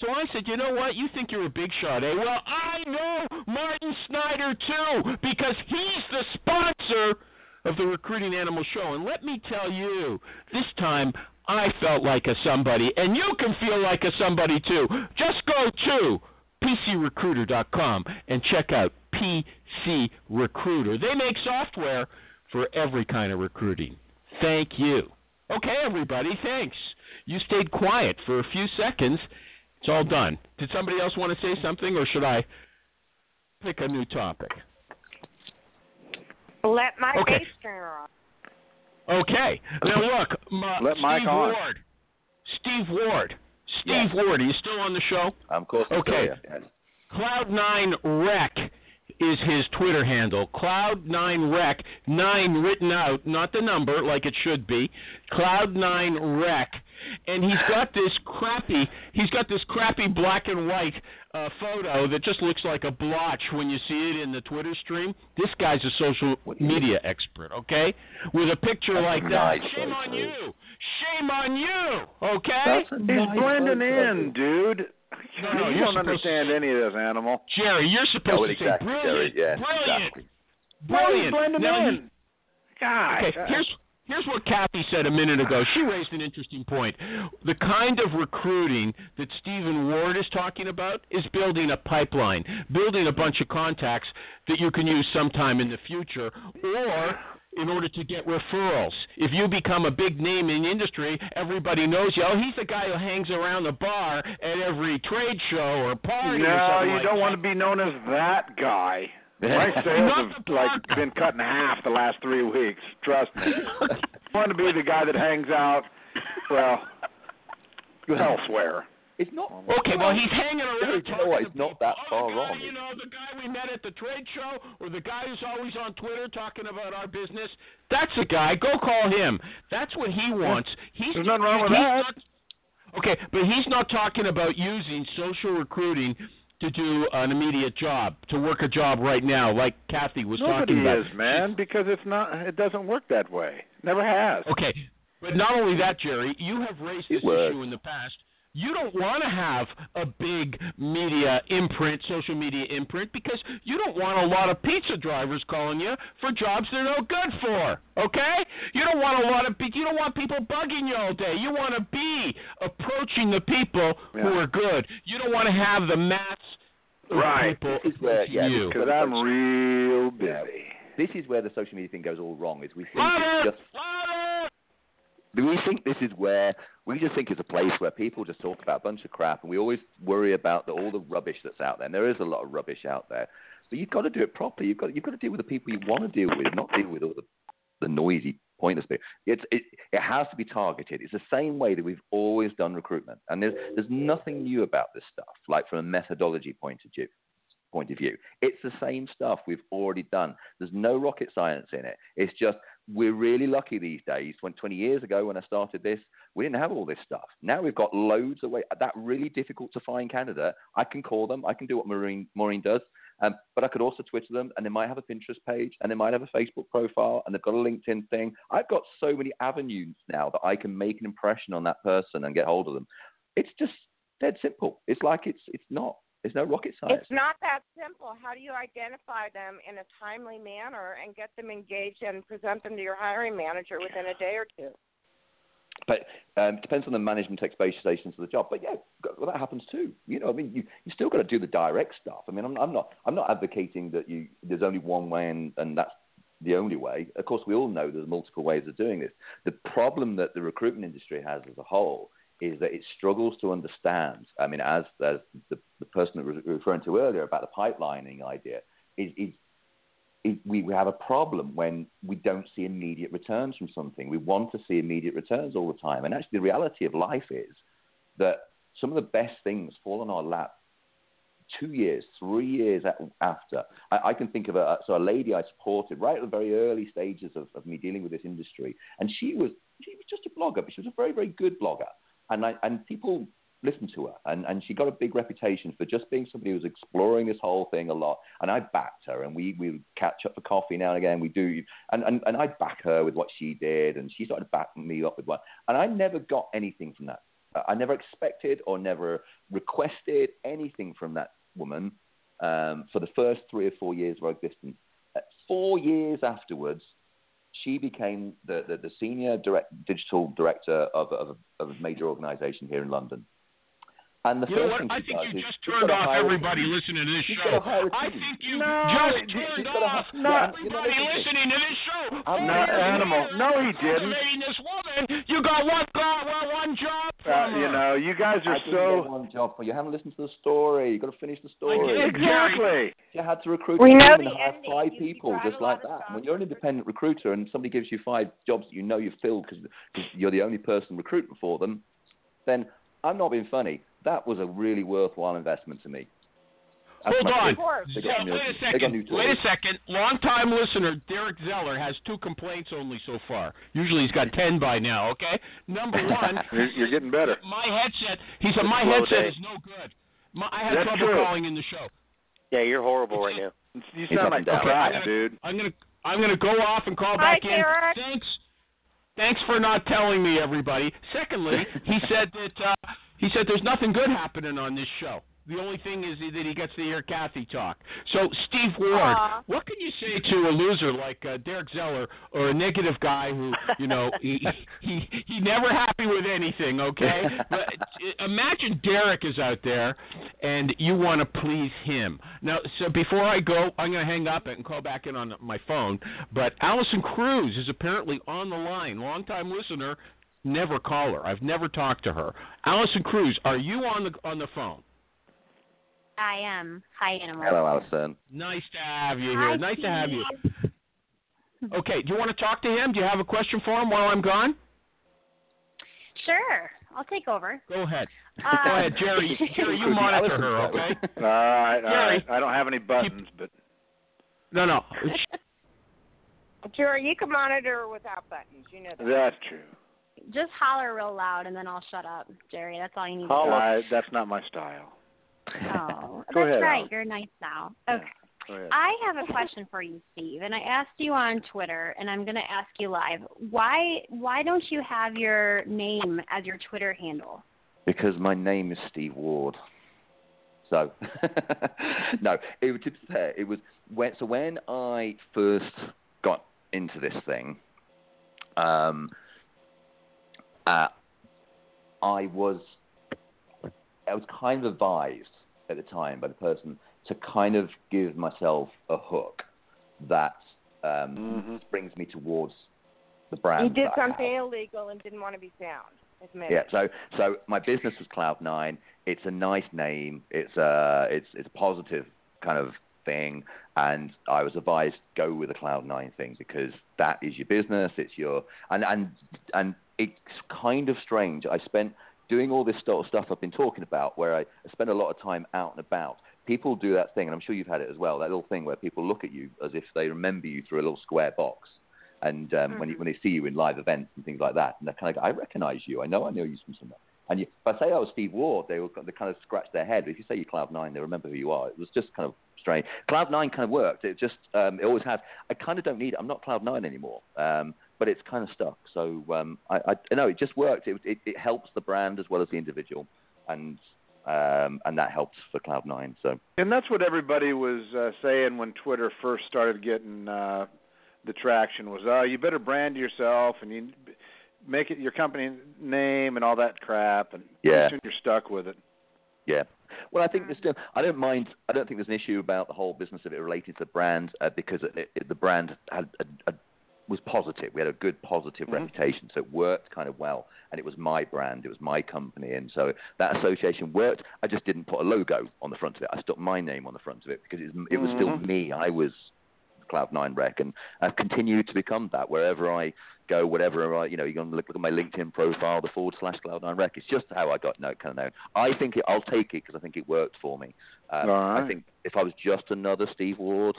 so I said, you know what? You think you're a big shot, eh? Well, I know Martin Snyder too, because he's the sponsor of the Recruiting Animal Show. And let me tell you, this time I felt like a somebody, and you can feel like a somebody too. Just go to PCRecruiter.com and check out PC Recruiter. They make software for every kind of recruiting. Thank you. Okay, everybody, thanks. You stayed quiet for a few seconds. It's all done. Did somebody else want to say something, or should I pick a new topic? Let my Okay. bass stringer on. Okay. Now look, my, Let Steve Mike on. Ward. Steve Ward. Steve Ward, are you still on the show? I'm of course. Okay. Yes. Cloud9 Rec is his Twitter handle. Cloud9Rec, nine written out, not the number like it should be. Cloud9Rec, and he's got this crappy, he's got this crappy black and white uh, photo that just looks like a blotch when you see it in the Twitter stream. This guy's a social media expert, okay? With a picture That's like a that. nice Shame on you. Shame on you. Okay? That's He's nice blending photo. in, dude. No, no, you don't understand any of this, animal. Jerry, you're supposed to exactly, say Jerry. brilliant, Yeah, brilliant, exactly. Brilliant. Now, in. God. Okay, here's here's what Kathy said a minute ago. She raised an interesting point. The kind of recruiting that Stephen Ward is talking about is building a pipeline, building a bunch of contacts that you can use sometime in the future, or in order to get referrals. If you become a big name in the industry, everybody knows you. Oh, he's the guy who hangs around the bar at every trade show or party or No, something you like don't that. want to be known as that guy. My sales have like been cut in half the last three weeks. Trust me. I want to be the guy that hangs out, well, elsewhere. It's not. Okay, well he's hanging around. Jerry, you know talking what? to It's not people. that oh, far the guy, wrong. You know, the guy we met at the trade show, or the guy who's always on Twitter talking about our business. That's the guy. Go call him. That's what he wants. He's There's nothing wrong with he's that. Not, okay, but he's not talking about using social recruiting to do an immediate job, to work a job right now, like Kathy was Nobody talking about. Nobody is, man, because it's not. It doesn't work that way. Never has. Okay, but not only that, Jerry, you have raised this issue in the past. You don't want to have a big media imprint, social media imprint, because you don't want a lot of pizza drivers calling you for jobs they're no good for. Okay? You don't want a lot of you don't want people bugging you all day. You want to be approaching the people who are good. You don't want to have the mass of Right. people This is where- yeah, you. Because I'm real busy. This is where the social media thing goes all wrong. Is we think Louder! it's just Louder! We think this is where we just think it's a place where people just talk about a bunch of crap, and we always worry about the, all the rubbish that's out there. And there is a lot of rubbish out there, but you've got to do it properly. You've got you've got to deal with the people you want to deal with, not deal with all the the noisy, pointless bit. It's it it has to be targeted. It's the same way that we've always done recruitment, and there's there's nothing new about this stuff. Like from a methodology point of view. Point of view, it's the same stuff we've already done. There's no rocket science in it. It's just we're really lucky these days. When 20 years ago, when I started this, we didn't have all this stuff. Now we've got loads of way. That really difficult to find candidate. I can call them. I can do what Maureen, Maureen does. Um, but I could also Twitter them, and they might have a Pinterest page, and they might have a Facebook profile, and they've got a LinkedIn thing. I've got so many avenues now that I can make an impression on that person and get hold of them. It's just dead simple. It's like it's it's not. There's no rocket science. It's not that simple. How do you identify them in a timely manner and get them engaged and present them to your hiring manager within a day or two? But um, it depends on the management expectations of the job. But yeah, well, that happens too. You know, I mean, you you still got to do the direct stuff. I mean, I'm, I'm not I'm not advocating that you there's only one way and and that's the only way. Of course, we all know there's multiple ways of doing this. The problem that the recruitment industry has as a whole is that it struggles to understand. I mean, as as the, the person that was referring to earlier about the pipelining idea is is it, we, we have a problem when we don't see immediate returns from something. We want to see immediate returns all the time. And actually, the reality of life is that some of the best things fall on our lap two years, three years after. I, I can think of a, so a lady I supported right at the very early stages of, of me dealing with this industry. And she was, she was just a blogger, but she was a very, very good blogger. And, I, and people listened to her. And, and she got a big reputation for just being somebody who was exploring this whole thing a lot. And I backed her, and we, we catch up for coffee now and again. We do. And, and, and I'd back her with what she did, and she started backing me up with one. And I never got anything from that. I never expected or never requested anything from that woman um, for the first three or four years of our existence. Four years afterwards, she became the, the, the senior direct, digital director of, of, of a major organization here in London. And the You know first what? thing I she think does you is just turned off everybody team. listening to this She's show. gotta hire a I team. think you No, just she's turned gotta off hi- No, everybody you know, listen to this. listening to this show. I'm Four not years animal. No, he didn't. this woman, you got one car, well, one job Uh, from you know, you guys I are didn't get so one job for you. haven't listened to the story. You've got to finish the story. exactly. You had to recruit We a know team and the hire five You- you people tried just like that. When you're an independent recruiter and somebody gives you five jobs that you know you've filled because you're the only person recruiting for them, then I'm not being funny. That was a really worthwhile investment to me. That's Hold on. kid. course. They Yeah, wait a second. Wait a second. Long-time listener Derek Zeller has two complaints only so far. Usually he's got ten by now. Okay. Number one, You're, you're getting better. my headset. He said my headset day. is no good. My, I had That's trouble true. calling in the show. Yeah, you're horrible right now. You He's sound up like and crap, Okay. dude. I'm gonna I'm gonna go off and call Hi, back in. Derek. Thanks. Thanks for not telling me, everybody. Secondly, he said that uh, he said there's nothing good happening on this show. The only thing is that he gets to hear Kathy talk. So, Steve Ward, what can you say to a loser like uh, Derek Zeller or a negative guy who, you know, he he he never happy with anything? Okay, but uh, imagine Derek is out there, and you want to please him. Now, so before I go, I'm going to hang up and call back in on my phone. But Allison Cruz is apparently on the line, longtime listener, never caller. I've never talked to her. Allison Cruz, are you on the on the phone? I am. Hi, Animal. Hello, Alison. Nice to have you here. Hi, nice to have you. Okay, do you want to talk to him? Do you have a question for him while I'm gone? Sure. I'll take over. Go ahead. Uh, Go ahead, Jerry. Jerry, you monitor her, okay? way. All right, all Jerry. right. I don't have any buttons, but No, no. Sure, you can monitor without buttons. You know that. that's true. Just holler real loud and then I'll shut up, Jerry. That's all you need Holler. I, that's not my style. Oh, that's ahead, right. Alice. You're nice now. Okay. Ahead. I have a question for you, Steve, and I asked you on Twitter, and I'm going to ask you live. Why why don't you have your name as your Twitter handle? Because my name is Steve Ward. So, no, it was to be fair. It was when so when I first got into this thing, um, uh, I was I was kind of advised at the time by the person to kind of give myself a hook that um, Mhm. brings me towards the brand. You did that I have. something illegal and didn't want to be found. Admit Yeah, so so my business was Cloud Nine. It's a nice name. It's a it's it's a positive kind of thing, and I was advised go with the Cloud Nine thing because that is your business. It's your and and and it's kind of strange. I spent doing all this sort of stuff I've been talking about, where I, I spend a lot of time out and about. People do that thing, and I'm sure you've had it as well. That little thing where people look at you as if they remember you through a little square box and um, when you, when they see you in live events and things like that, and they're kind of, I recognize you. I know I know you from somewhere. And you, if I say I was Steve Ward, they will they kind of scratch their head. But if you say you're Cloud Nine, they remember who you are. It was just kind of strange. Cloud Nine kind of worked. It just um, it always has. I kind of don't need it. I'm not Cloud Nine anymore. Um, but it's kind of stuck. So um, I, I know it just worked. It, it, it helps the brand as well as the individual, and um, and that helps for Cloud Nine. So And that's what everybody was uh, saying when Twitter first started getting uh, the traction was, oh, you better brand yourself and you make it your company name and all that crap, and Yeah. soon you're stuck with it. Yeah. Well, I think there's still. I don't mind. I don't think there's an issue about the whole business of it relating to the brand uh, because it, it, the brand had a, a, was positive. We had a good positive Mhm. reputation, so it worked kind of well. And it was my brand. It was my company, and so that association worked. I just didn't put a logo on the front of it. I stuck my name on the front of it because it, was- it was still Mhm. me. I was Cloud Nine Rec, and I've continued to become that wherever I go, whatever I, you know, you can look, look at my LinkedIn profile, the forward slash Cloud Nine Rec. It's just how I got no, kind of known. I think it, I'll take it because I think it worked for me. Um, All I think if I was just another Steve Ward,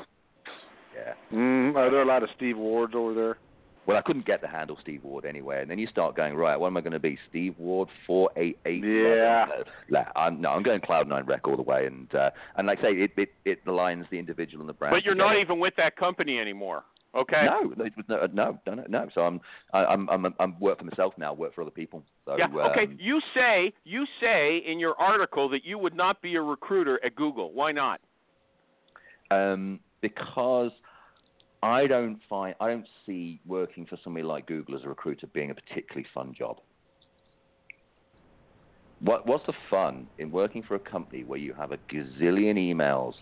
yeah. Mm, are there a lot of Steve Wards over there? Well, I couldn't get the handle Steve Ward anyway, and then you start going right. What am I going to be? Steve Ward four eight eight. Yeah. No, I'm no, I'm going Cloud Nine Rec all the way, and uh, and like I say, it it it aligns the individual and the brand. But you're not even with that company anymore. Okay. No, no, no, no, no, no, no. So I'm, I, I'm, I'm, I'm work for myself now. Work for other people. So, yeah. Okay. um, You say you say in your article that you would not be a recruiter at Google. Why not? um, because I don't find, I don't see working for somebody like Google as a recruiter being a particularly fun job. What, what's the fun in working for a company where you have a gazillion emails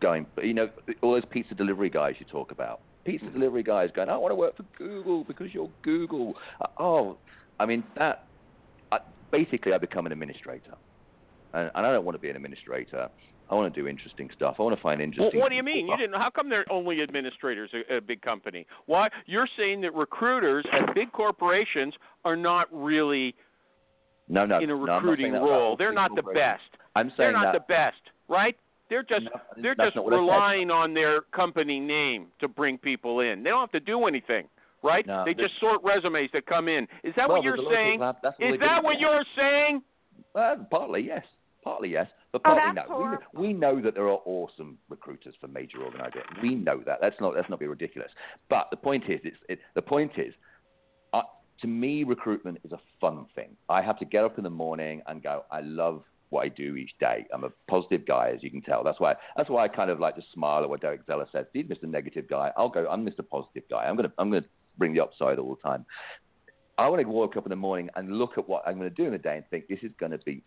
going, you know, all those pizza delivery guys you talk about? Pizza delivery guys going, I want to work for Google because you're Google. Uh, Oh, I mean, that, I, basically I become an administrator. And, and I don't want to be an administrator. I want to do interesting stuff. I want to find interesting. Well, what do you mean? You didn't. How come they're only administrators at a big company? Why? You're saying that recruiters at big corporations are not really no, no, in a no, recruiting about role. They're not the best. I'm saying They're not that. the best, right? They're just No, they're just not what I said. relying on their company name to bring people in. They don't have to do anything, right? No, they just sort resumes that come in. Is that Well, what you're there's a lot of saying? people have- that's what Is that what you're saying? Uh, partly yes, partly yes, but Oh, partly that's no. We, horrible. we know that there are awesome recruiters for major organisations. We know that. Let's not let's not be ridiculous. But the point is, it's it, the point is, uh, to me, recruitment is a fun thing. I have to get up in the morning and go. I love what I do each day. I'm a positive guy, as you can tell. That's why that's why I kind of like to smile at what Derek Zeller says. He's Mr. Negative guy. I'll go. I'm Mr. Positive guy. I'm gonna I'm gonna bring the upside all the time. I want to walk up in the morning and look at what I'm going to do in the day and think this is going to be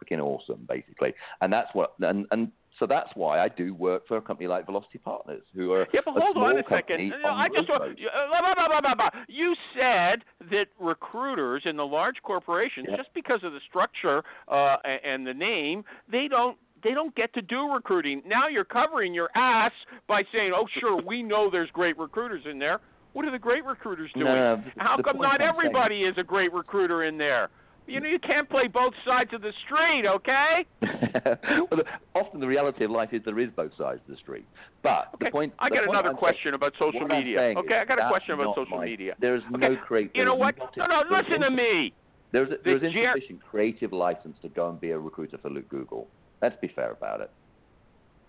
freaking awesome, basically. And that's what, and, and so that's why I do work for a company like Velocity Partners, who are Yeah, but a hold small on a second. Uh, on I just want, you- uh, you said that recruiters in the large corporations, Yeah. just because of the structure uh, and the name, they don't they don't get to do recruiting. Now you're covering your ass by saying, "Oh, sure, we know there's great recruiters in there." What are the great recruiters doing? No, no, How come not I'm saying- everybody is a great recruiter in there? You know, you can't play both sides of the street, okay? well, often the reality of life is there is both sides of the street. But Okay, the point, I the got point another I'm question about social media. Okay, is I got a question about social my- media. There's Okay, no create. You know what? No, no, listen to me. There's a, there's The insufficient creative license to go and be a recruiter for Google. Let's be fair about it.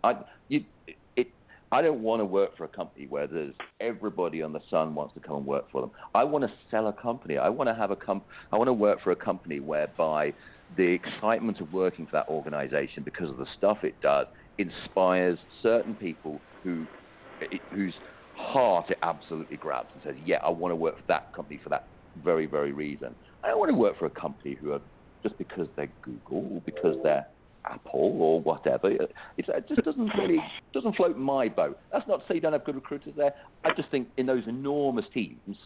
I you it I don't want to work for a company where there's everybody on the sun wants to come and work for them. I want to sell a company. I want to have a com- I want to work for a company whereby the excitement of working for that organization because of the stuff it does inspires certain people who whose heart it absolutely grabs and says, "Yeah, I want to work for that company for that very, very reason." I don't want to work for a company who are just because they're Google because they're Apple or whatever. It's, it just doesn't really doesn't float my boat. That's not to say you don't have good recruiters there. I just think in those enormous teams,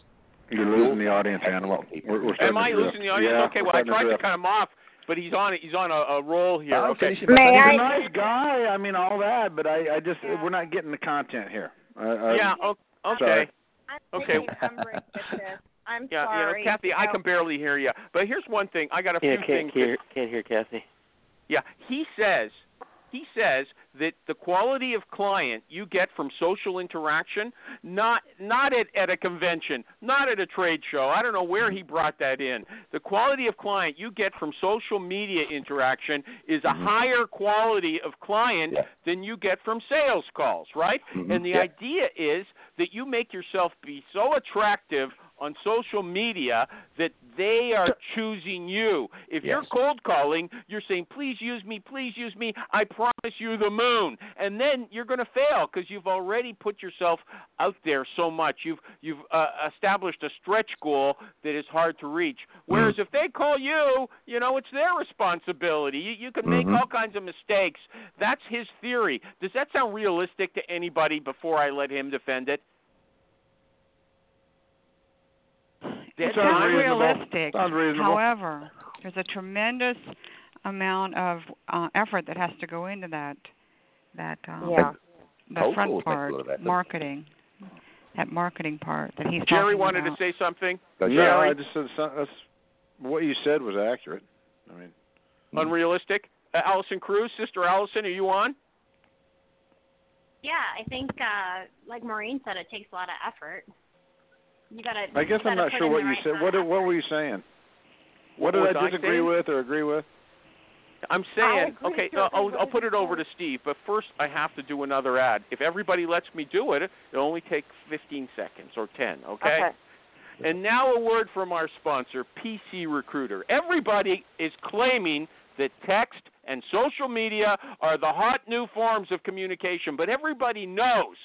You're losing the audience, Animal. We're, we're Am I losing the audience? Yeah, okay, well I tried to drift. cut him off, but he's on he's on a, a roll here. I'm Okay. May He's I- a nice guy. I mean, all that, but I, I just we're not getting the content here. I, I, Yeah. Okay. Sorry. I'm Okay. really encumbered with this. I'm Yeah, sorry. you know, Kathy, I can barely hear you. But here's one thing. I got a few Yeah, can't things. that- hear can't hear Kathy. Yeah, he says he says that the quality of client you get from social interaction, not not at, at a convention, not at a trade show. I don't know where he brought that in. The quality of client you get from social media interaction is a higher quality of client Yeah. than you get from sales calls, right? Mhm. And the Yeah. idea is that you make yourself be so attractive on social media that they are choosing you. If you're cold calling, you're saying, "Please use me, please use me. I promise you the moon." And then you're going to fail because you've already put yourself out there so much. You've you've uh, established a stretch goal that is hard to reach. Whereas if they call you, you know, it's their responsibility. You, you can make Mhm. all kinds of mistakes. That's his theory. Does that sound realistic to anybody before I let him defend it? It's Sounds not reasonable. realistic. Sounds. However, there's a tremendous amount of uh, effort that has to go into that that um, Yeah. the Cold front calls part, lot marketing. That marketing part that he's Jerry talking wanted about. to say something. Go, No, Jerry? I just said some, that's what you said was accurate. I mean, Mhm. Unrealistic. Uh, Allison Cruz, Sister Allison, are you on? Yeah, I think, uh, like Maureen said, it takes a lot of effort. You gotta. I guess you I'm not sure what you right said. What of what were you saying? What What did was I I disagree saying? with or agree with? I'm saying, okay, with you. uh, I'll, I'll put it over to Steve, but first I have to do another ad. If everybody lets me do it, it'll only take 15 seconds or 10, okay? Okay. And now a word from our sponsor, PC Recruiter. Everybody is claiming that text and social media are the hot new forms of communication, but everybody knows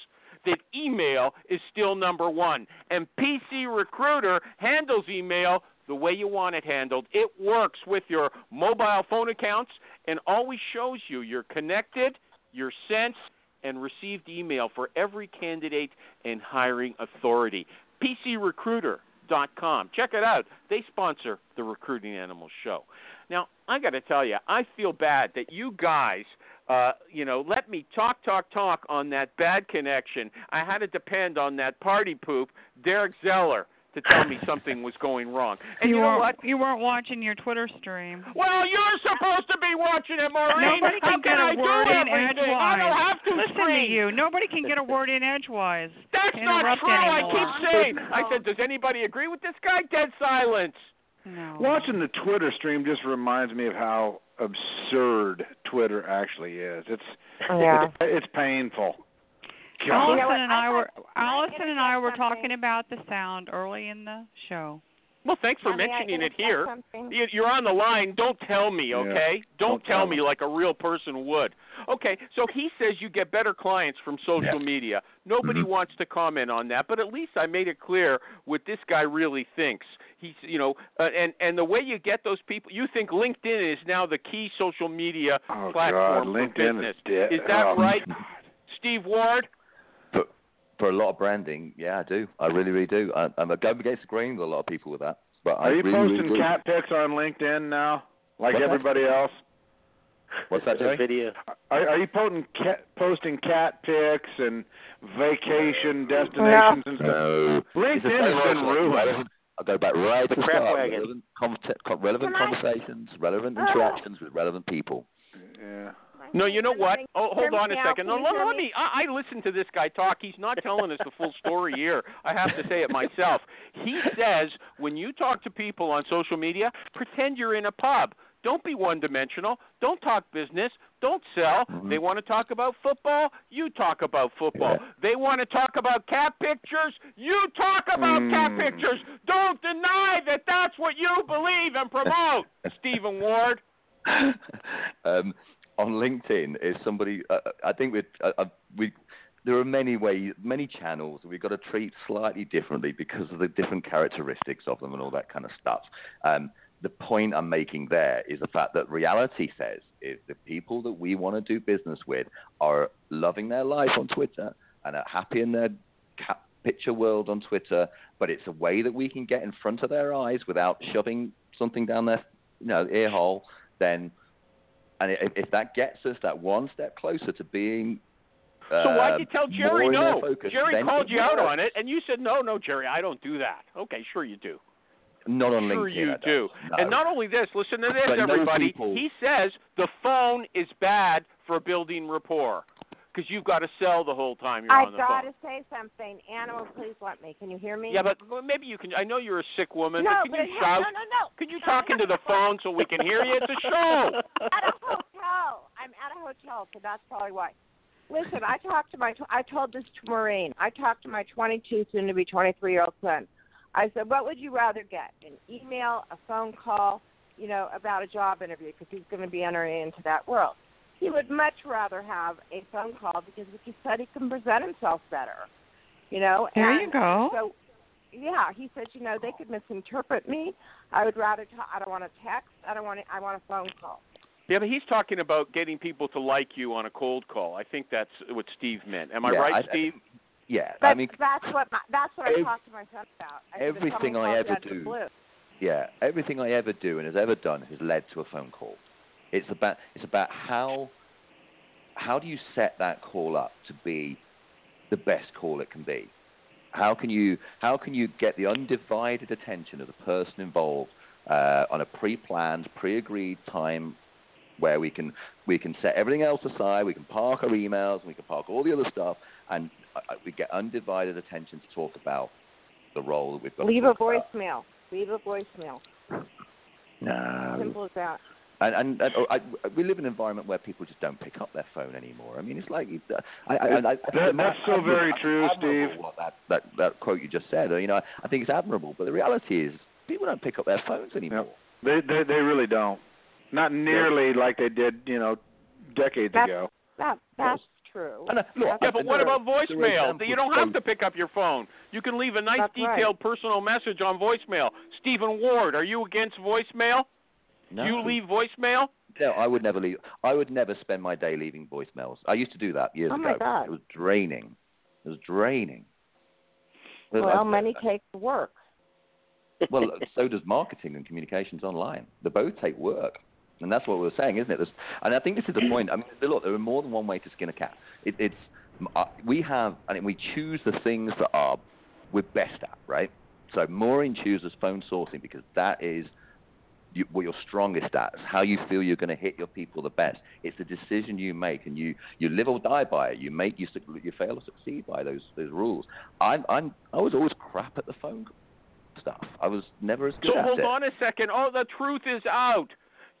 that email is still number one. And PC Recruiter handles email the way you want it handled. It works with your mobile phone accounts and always shows you you're connected, you're sent, and received email for every candidate and hiring authority. PCRecruiter.com. Check it out. They sponsor the Recruiting Animals show. Now, I got to tell you, I feel bad that you guys, uh, you know, let me talk, talk, talk on that bad connection. I had to depend on that party poop, Derek Zeller, to tell me something was going wrong. And you, you, know weren't, what? You weren't watching your Twitter stream. Well, you're supposed to be watching it, Maureen. Nobody How can get I a word do in everything? I don't have to Listen scream. to you. Nobody can get a word in edgewise. That's not interrupt true. I keep saying. I said, does anybody agree with this guy? Dead silence. No. Watching the Twitter stream just reminds me of how absurd Twitter actually is. It's Yeah. it, it's painful. You know Allison and I I were Allison and I were something? talking about the sound early in the show. Well, thanks for May I mentioning it here. something? You- You're on the line. Don't tell me, Yeah. okay? Don't, Don't tell tell me like a real person would. Okay, so he says you get better clients from social Yeah. media. Nobody Mhm. wants to comment on that, but at least I made it clear what this guy really thinks. He's, you know, uh, and and the way you get those people, you think LinkedIn is now the key social media Oh God, platform for business. is dead. Is that Oh. right, Steve Ward? For, for a lot of branding, yeah, I do. I really, really do. I, I'm going against the grain with a lot of people with that. But I Are you really, really posting do. cat pics on LinkedIn now, like What's that? everybody else? What's that, The video. Are, are you posting cat, posting cat pics and vacation destinations and stuff? No. LinkedIn has been ruined. Relevant- I'll go back right The to crap start. wagon. Relevant, con- relevant Can I- conversations, relevant Oh. interactions with relevant people. Yeah. No, you know what? Oh, hold on a second. No, let, let me. I, I listened to this guy talk. He's not telling us the full story here. I have to say it myself. He says when you talk to people on social media, pretend you're in a pub. Don't be one-dimensional. Don't talk business. Don't sell. Mhm. They want to talk about football. You talk about football. Yeah. They want to talk about cat pictures. You talk about cat Mm. pictures. Don't deny that that's what you believe and promote. Stephen Ward. um, on LinkedIn is somebody. Uh, I think we uh, uh, we there are many ways, many channels we've got to treat slightly differently because of the different characteristics of them and all that kind of stuff. Um, the point I'm making there is the fact that reality says is the people that we want to do business with are loving their life on Twitter and are happy in their picture world on Twitter, but it's a way that we can get in front of their eyes without shoving something down their you know ear hole. Then, and if, if that gets us that one step closer to being So why'd uh, you tell Jerry more in their no? focus, Jerry called you out on it, and you said no, no, Jerry, I don't do that. Okay, sure you do. Not on sure LinkedIn. you I don't. No. And not only this, listen to this, But no everybody. people- He says the phone is bad for building rapport because you've got to sell the whole time you're I on the phone. I've gotta say something. Animal, please let me. Can you hear me? Yeah, but maybe you can. I know you're a sick woman, no, but can but you it shout? no, no, no. Can you No, talk into the phone so we can hear you? It's a show. at a hotel. I'm at a hotel, so that's probably why. Listen, I talked to my. I told this to Maureen. I talked to my 22, soon to be 23 year old son. I said, "What would you rather get? An email, a phone call, you know, about a job interview because he's going to be entering into that world. He would much rather have a phone call because he said he can present himself better. You know. There and you go. So, yeah, he said, you know, they could misinterpret me. I would rather. Talk, I don't want to text. I don't want. To, I want a phone call. Yeah, but he's talking about getting people to like you on a cold call. I think that's what Steve meant. Am I Yeah, right, I- Steve? Yeah, But I mean, that's what my, that's what I talked to my son about. I everything I ever out of the do- yeah, everything I ever do and has ever done has led to a phone call. It's about it's about how how do you set that call up to be the best call it can be? How can you how can you get the undivided attention of the person involved uh, on a pre-planned, pre-agreed time where we can we can set everything else aside, we can park our emails, we can park all the other stuff, and we get undivided attention to talk about the role that we've got. to leave a talk about. voicemail. Leave a voicemail. No. Simple as that. And, and, and oh, I, we live in an environment where people just don't pick up their phone anymore. I mean, it's like uh, I, I, I, I That- it's that's so very true, Steve. What that, that that quote you just said, you know, I think it's admirable. But the reality is, people don't pick up their phones anymore. They they they really don't. Not nearly like they did, you know, decades That's- ago. That that's true. And, uh, look, Yeah, but what about voicemail? examples You don't have to pick up your phone. You can leave a nice, That's right. detailed, personal message on voicemail. Stephen Ward, are you against voicemail? No. Do you leave voicemail? No, I would never leave. I would never spend my day leaving voicemails. I used to do that years Oh, ago. my God. It was draining. It was draining. But well, I- money takes work. well, so does marketing and communications online. They both take work, and that's what we were saying, isn't it? There's, and I think this is the point. I mean, look, there are more than one way to skin a cat. It, it's uh, we have, I and we choose the things that are we're best at, right? So Maureen chooses phone sourcing because that is you, what you're strongest at. It's how you feel you're going to hit your people the best. It's the decision you make, and you, you live or die by it. You make you you fail or succeed by those those rules. I'm I'm I was always crap at the phone stuff. I was never as good So at hold it. on a second. Oh, the truth is out.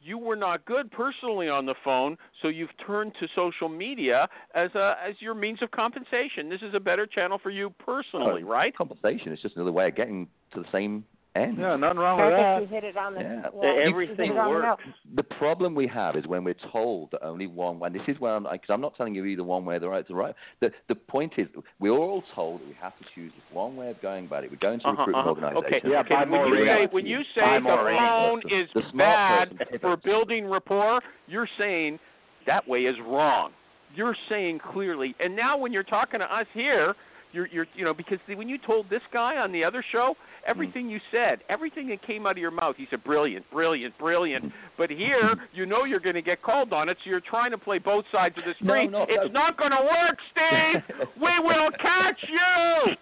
You were not good personally on the phone, so you've turned to social media as a as your means of compensation. This is a better channel for you personally, Oh, right? Compensation. It's just another way of getting to the same end. Yeah, nothing wrong I with think that. you hit it on the Yeah. yeah, Everything you hit it on the works. the problem we have is when we're told that only one way, and this is where I'm, because I'm not telling you either one way or the right, the right. The, the point is, we're all told that we have to choose this one way of going about it. We're going to Uh-huh, recruitment uh-huh. organization. Okay. Yeah, okay. When you say when you say Buy the phone is the bad for building rapport, you're saying that way is wrong. You're saying clearly. And now when you're talking to us here, you're you're you know because the, when you told this guy on the other show everything you said, everything that came out of your mouth, he said brilliant, brilliant, brilliant. But here, you know you're going to get called on it, so you're trying to play both sides of the No, screen. no, it's no. not going to work, Steve. we will catch you.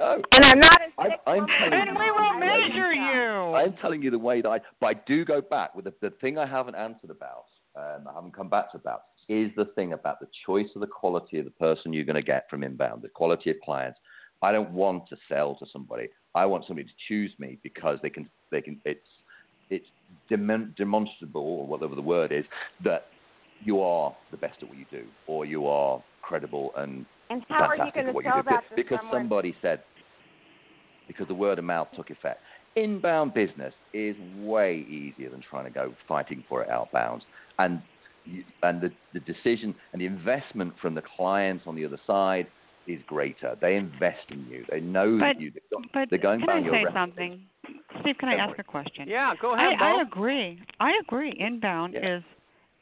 No. And I'm not a I'm, sick I'm telling And you we will measure you. I'm telling you the way that I, but I do go back with the, the thing I haven't answered about, um, I haven't come back to about, is the thing about the choice of the quality of the person you're going to get from inbound, the quality of clients. I don't want to sell to somebody. I want somebody to choose me because they can, they can, it's, it's demon, demonstrable, or whatever the word is, that you are the best at what you do, or you are credible and And how are you going to what sell you do. that to because someone? somebody said, because the word of mouth took effect. Inbound business is way easier than trying to go fighting for it outbound. And and the, the decision and the investment from the clients on the other side is greater. They invest in you. They know But- that you. They've got- But they're going can by I your say reputation. something? Steve, can I Don't ask worry. a question? Yeah, go ahead, Bo. I agree. I agree. Inbound Yeah. is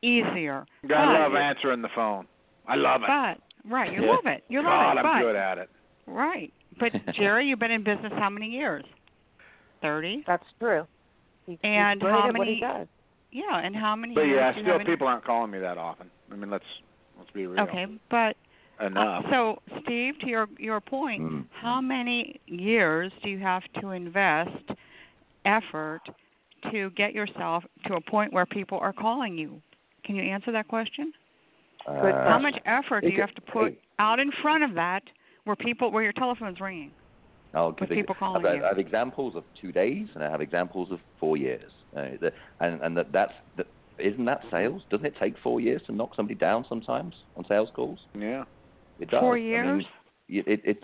easier. I but, love answering the phone. I love it. But right, you Yeah. love it. You love God, it. I'm but good at it. right. But Jerry, you've been in business how many years? Thirty. That's true. He's, And he's great how at what he many- does. Yeah, and how many But years yeah, still have in- people aren't calling me that often. I mean, let's let's be real. Okay, but uh, Enough. so Steve, to your your point, Mm. how many years do you have to invest effort to get yourself to a point where people are calling you? Can you answer that question? Uh, How much effort do you have to put hey. out in front of that where people where your telephone's ringing? I'll with give people I calling have, you. I have examples of two days, and I have examples of four years. Uh, the, and and that, that's that, isn't that sales? Doesn't it take four years to knock somebody down sometimes on sales calls? yeah. It does. Four I mean, years? it, it.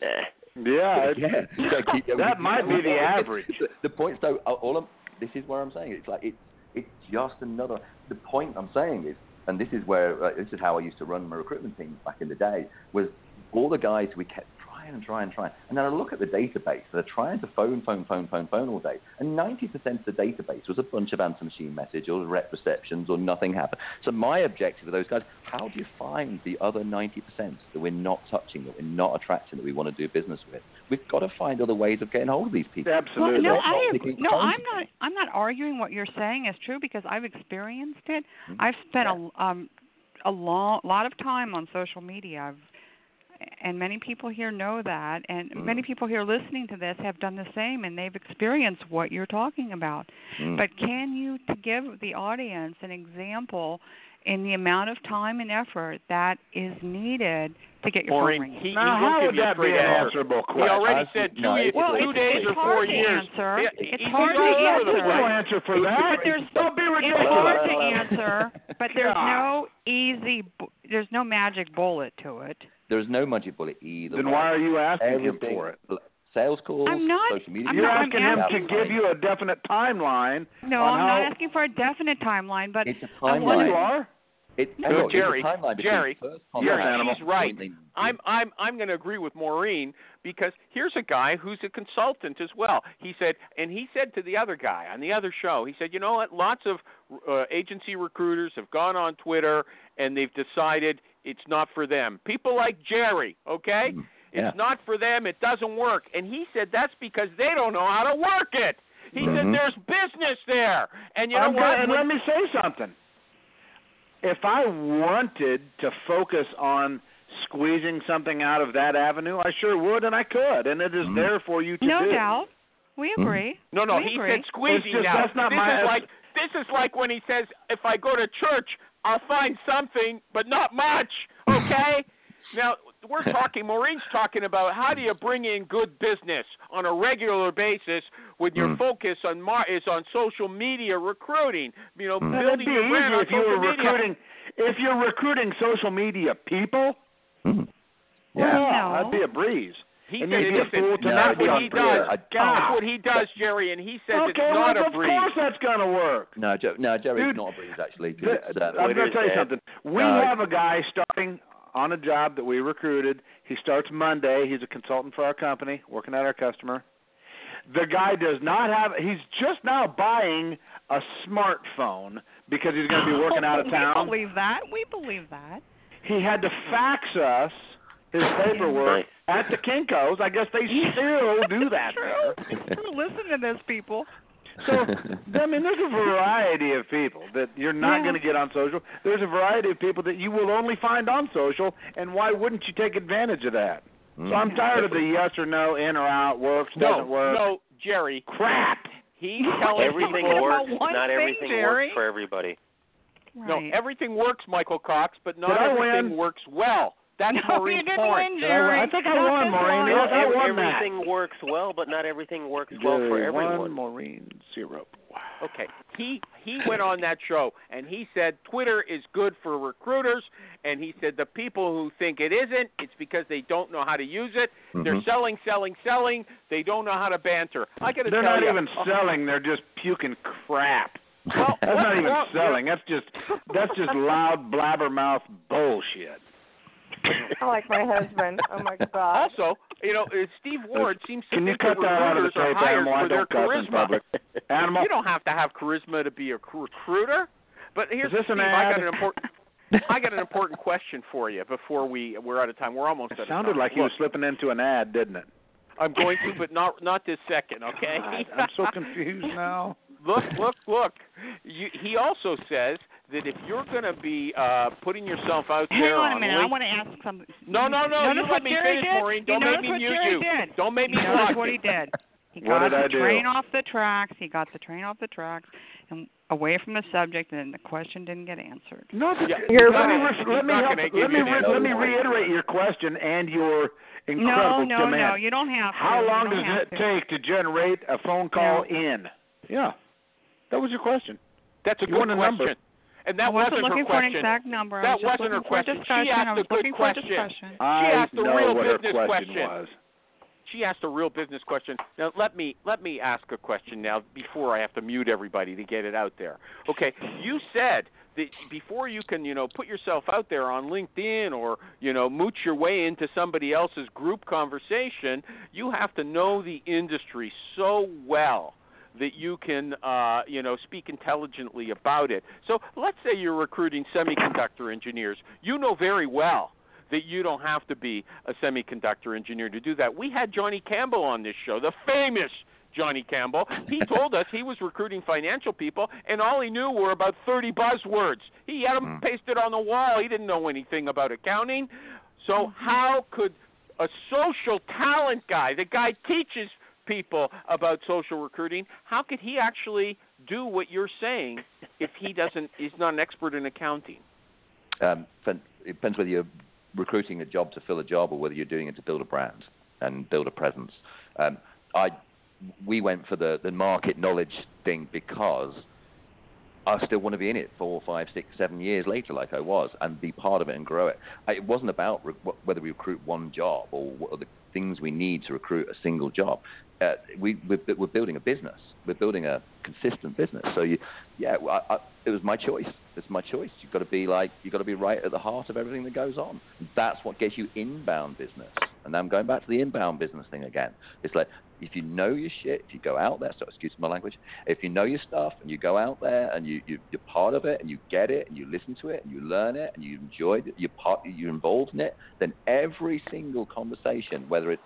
Yeah. yeah. You gotta keep- that might be the average. The, the point, though, uh, all I'm, this is where I'm saying it's like it's it's just another. The point I'm saying is, and this is where uh, this is how I used to run my recruitment teams back in the day was all the guys we kept trying and trying and trying, and then I look at the database. They're trying to phone, phone, phone, phone, phone all day, and 90% of the database was a bunch of answer machine messages or rep receptions or nothing happened. So my objective of those guys, how do you find the other 90% that we're not touching, that we're not attracting, that we want to do business with? We've got to find other ways of getting hold of these people. Well, Absolutely. no, Not I have, no I'm not. I'm not arguing what you're saying is true because I've experienced it. Mhm. I've spent a um a long lot of time on social media. I've, and many people here know that, and Mm. many people here listening to this have done the same, and they've experienced what you're talking about. Mm. But can you to give the audience an example in the amount of time and effort that is needed to get your Maureen, phone ringing? he, he Now, won't how give would that be an answer. answerable He question? already I- said two, no, years, Well, two it's, days or hard four to years. answer. Yeah, it's he's hard to all over the answer. There's no answer for that. But there's Don't be it's hard to answer, but there's no easy, there's no magic bullet to it. There's no magic bullet either. Then why are you asking him for it? Sales calls, I'm not- social media. I'm You're not- asking him to give you a definite timeline. No, I'm how, not asking for a definite timeline, but It's a I Well, want you are. It, No, no, it's Jerry, Jerry, first Yes, contact. He's right. I'm I'm I'm going to agree with Maureen because here's a guy who's a consultant as well. He said, and he said to the other guy on the other show, he said, you know what? Lots of uh, agency recruiters have gone on Twitter and they've decided it's not for them. People like Jerry, okay? Mm, It's not for them. It doesn't work. And he said that's because they don't know how to work it. He said Mhm. there's business there. And you know I'm what? gonna, and When- let me say something. If I wanted to focus on squeezing something out of that avenue, I sure would, and I could, and it is Mm. there for you to no do. doubt. We Hmm. agree. No, no, We he agree. said squeezing It's just- now. that's not this my- is like this is like when he says, "If I go to church, I'll find something, but not much." Okay. now we're talking. Maureen's talking about how do you bring in good business on a regular basis when your Mm. focus on mar- is on social media recruiting. You know, Mm. That'd building be your brand easy on if you were media. recruiting. If you're recruiting social media people, Mm. well, Yeah. No. that'd be a breeze. He And said you'd it be a isn't. fool to No, That's not be what he does. I- That's what he does, Jerry, and he says okay, it's well, not a breeze. of breeze. course that's gonna work. No, Joe, no, Jerry's Dude, not a breeze actually. Th- it's, uh, I'm going to tell you dead. something. We No. have a guy starting on a job that we recruited. He starts Monday. He's a consultant for our company, working at our customer. The guy does not have. He's just now buying a smartphone because he's going to be working out of we town. believe that. We believe that. He had to fax us his paperwork at the Kinkos. I guess they still do that. True. Listen to this, people. So, I mean, there's a variety of people that you're not Yeah. going to get on social. There's a variety of people that you will only find on social, and why wouldn't you take advantage of that? Mm. So I'm tired of the yes or no, in or out, works, No, doesn't work. no, Jerry. Crap. He's telling Everything people. works. Not thing, everything Jerry. works for everybody. No, everything works, Michael Cox, but not everything win? works well. That's no, Maureen's you didn't point. win, Did I? Jerry. I think I Not won, this Maureen. one. Yes, I Ev- won that. everything works well, but not everything works well for Jerry everyone. One, Maureen zero. Okay, he he went on that show and he said Twitter is good for recruiters, and he said the people who think it isn't, it's because they don't know how to use it. They're Mhm. selling, selling, selling. They don't know how to banter. I got to They're tell not you, even selling. They're just puking crap. Well, That's not even selling. That's just that's just loud blabbermouth bullshit. I like my husband. Oh my god. Also, you know, uh, Steve Ward seems to be. Can you think cut that that out of the recruiters are tape, hired Animal? I for their don't cuss in charisma. public. Animal. You don't have to have charisma to be a recruiter. But here's Is this Steve, an I got an important I got an important question for you before we we're out of time. We're almost It out of sounded time. like you were Look, slipping into an ad, didn't it? I'm going to, but not not this second, okay? God, I'm so confused now. look, look, look. You, he also says that if you're going to be uh putting yourself out Hang there on a on minute. I want to ask something. No, no, no. Notice You let me Jerry finish, did? Maureen. Don't make me mute Jerry you. Did? Don't make me Notice block what he did. He What got did I the do? train off the tracks. He got the train off the tracks and away from the subject, and the question didn't get answered. No, but Yeah, here, let me re- let me help, let me re- let me reiterate your question and your No, incredible no, demand. no. You don't have to. How long does it to. take to generate a phone call in? Yeah, that was your question. That's a You good want a question. And I that wasn't wasn't looking her for an question. exact number. I That was wasn't her looking for a question. She asked a good looking question. discussion. I asked a know real what her business question, question. was. She asked a real business question. Now let me let me ask a question now before I have to mute everybody to get it out there. Okay, you said that before you can you know put yourself out there on LinkedIn or you know mooch your way into somebody else's group conversation, you have to know the industry so well that you can uh, you know speak intelligently about it. So let's say you're recruiting semiconductor engineers. You know very well that you don't have to be a semiconductor engineer to do that. We had Johnny Campbell on this show, the famous Johnny Campbell. He told us he was recruiting financial people, and all he knew were about 30 buzzwords. He had them Mm. pasted on the wall. He didn't know anything about accounting. So how could a social talent guy, the guy teaches people about social recruiting, how could he actually do what you're saying if he doesn't? He's not an expert in accounting. um, it depends whether you're recruiting a job to fill a job or whether you're doing it to build a brand and build a presence. Um, I we went for the, the market knowledge thing because I still want to be in it four, five, six, seven years later, like I was, and be part of it and grow it. I, it wasn't about re- whether we recruit one job or what are the things we need to recruit a single job. Uh, we, we're, we're building a business. We're building a consistent business. So you, yeah, I, I, it was my choice. It's my choice. You've got to be like, you've got to be right at the heart of everything that goes on. That's what gets you inbound business. And I'm going back to the inbound business thing again. It's like if you know your shit, if you go out there, so excuse my language, if you know your stuff and you go out there and you, you you're part of it and you get it and you listen to it and you learn it and you enjoy it, you're part, you're involved in it, then every single conversation, whether it's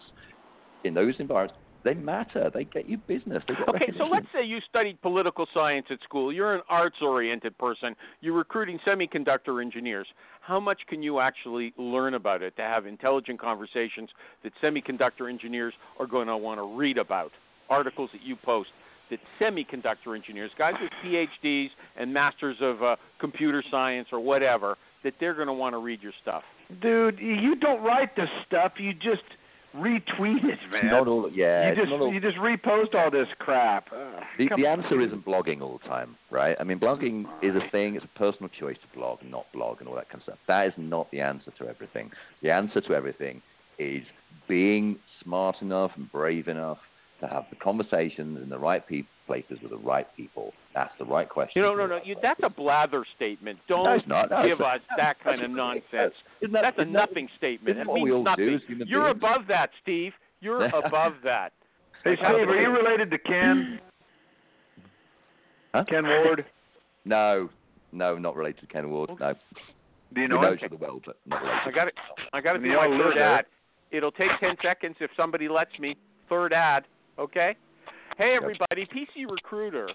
in those environments they matter. They get you business. They get Okay, so let's say you studied political science at school. You're an arts-oriented person. You're recruiting semiconductor engineers. How much can you actually learn about it to have intelligent conversations that semiconductor engineers are going to want to read about? Articles that you post that semiconductor engineers, guys with PhDs and masters of uh, computer science or whatever, that they're going to want to read your stuff. Dude, you don't write this stuff. You just retweet it, man. Not all. Yeah. you just all, you just repost all this crap. Uh, the, the on. answer isn't blogging all the time, right? I mean, blogging is a thing. It's a personal choice to blog not blog and all that kind of stuff. That is not the answer to everything. The answer to everything is being smart enough and brave enough to have the conversations in the right pe- places with the right people. That's the right question. You know, no, no, you, that's a blather statement. Don't No, not. No, give it's- us that kind of nonsense. Isn't that- That's a isn't that- nothing statement. isn't It what we means all do nothing. as human You're beings? above that, Steve. You're above that. Hey, Steve, are you related to Ken? Huh? Ken Ward? No, no, not related to Ken Ward. No. Do you we know know him? each other well, but not related. I got it. I got to And do my third ad. It'll take ten seconds if somebody lets me. Third ad. Okay. Hey everybody, PC Recruiter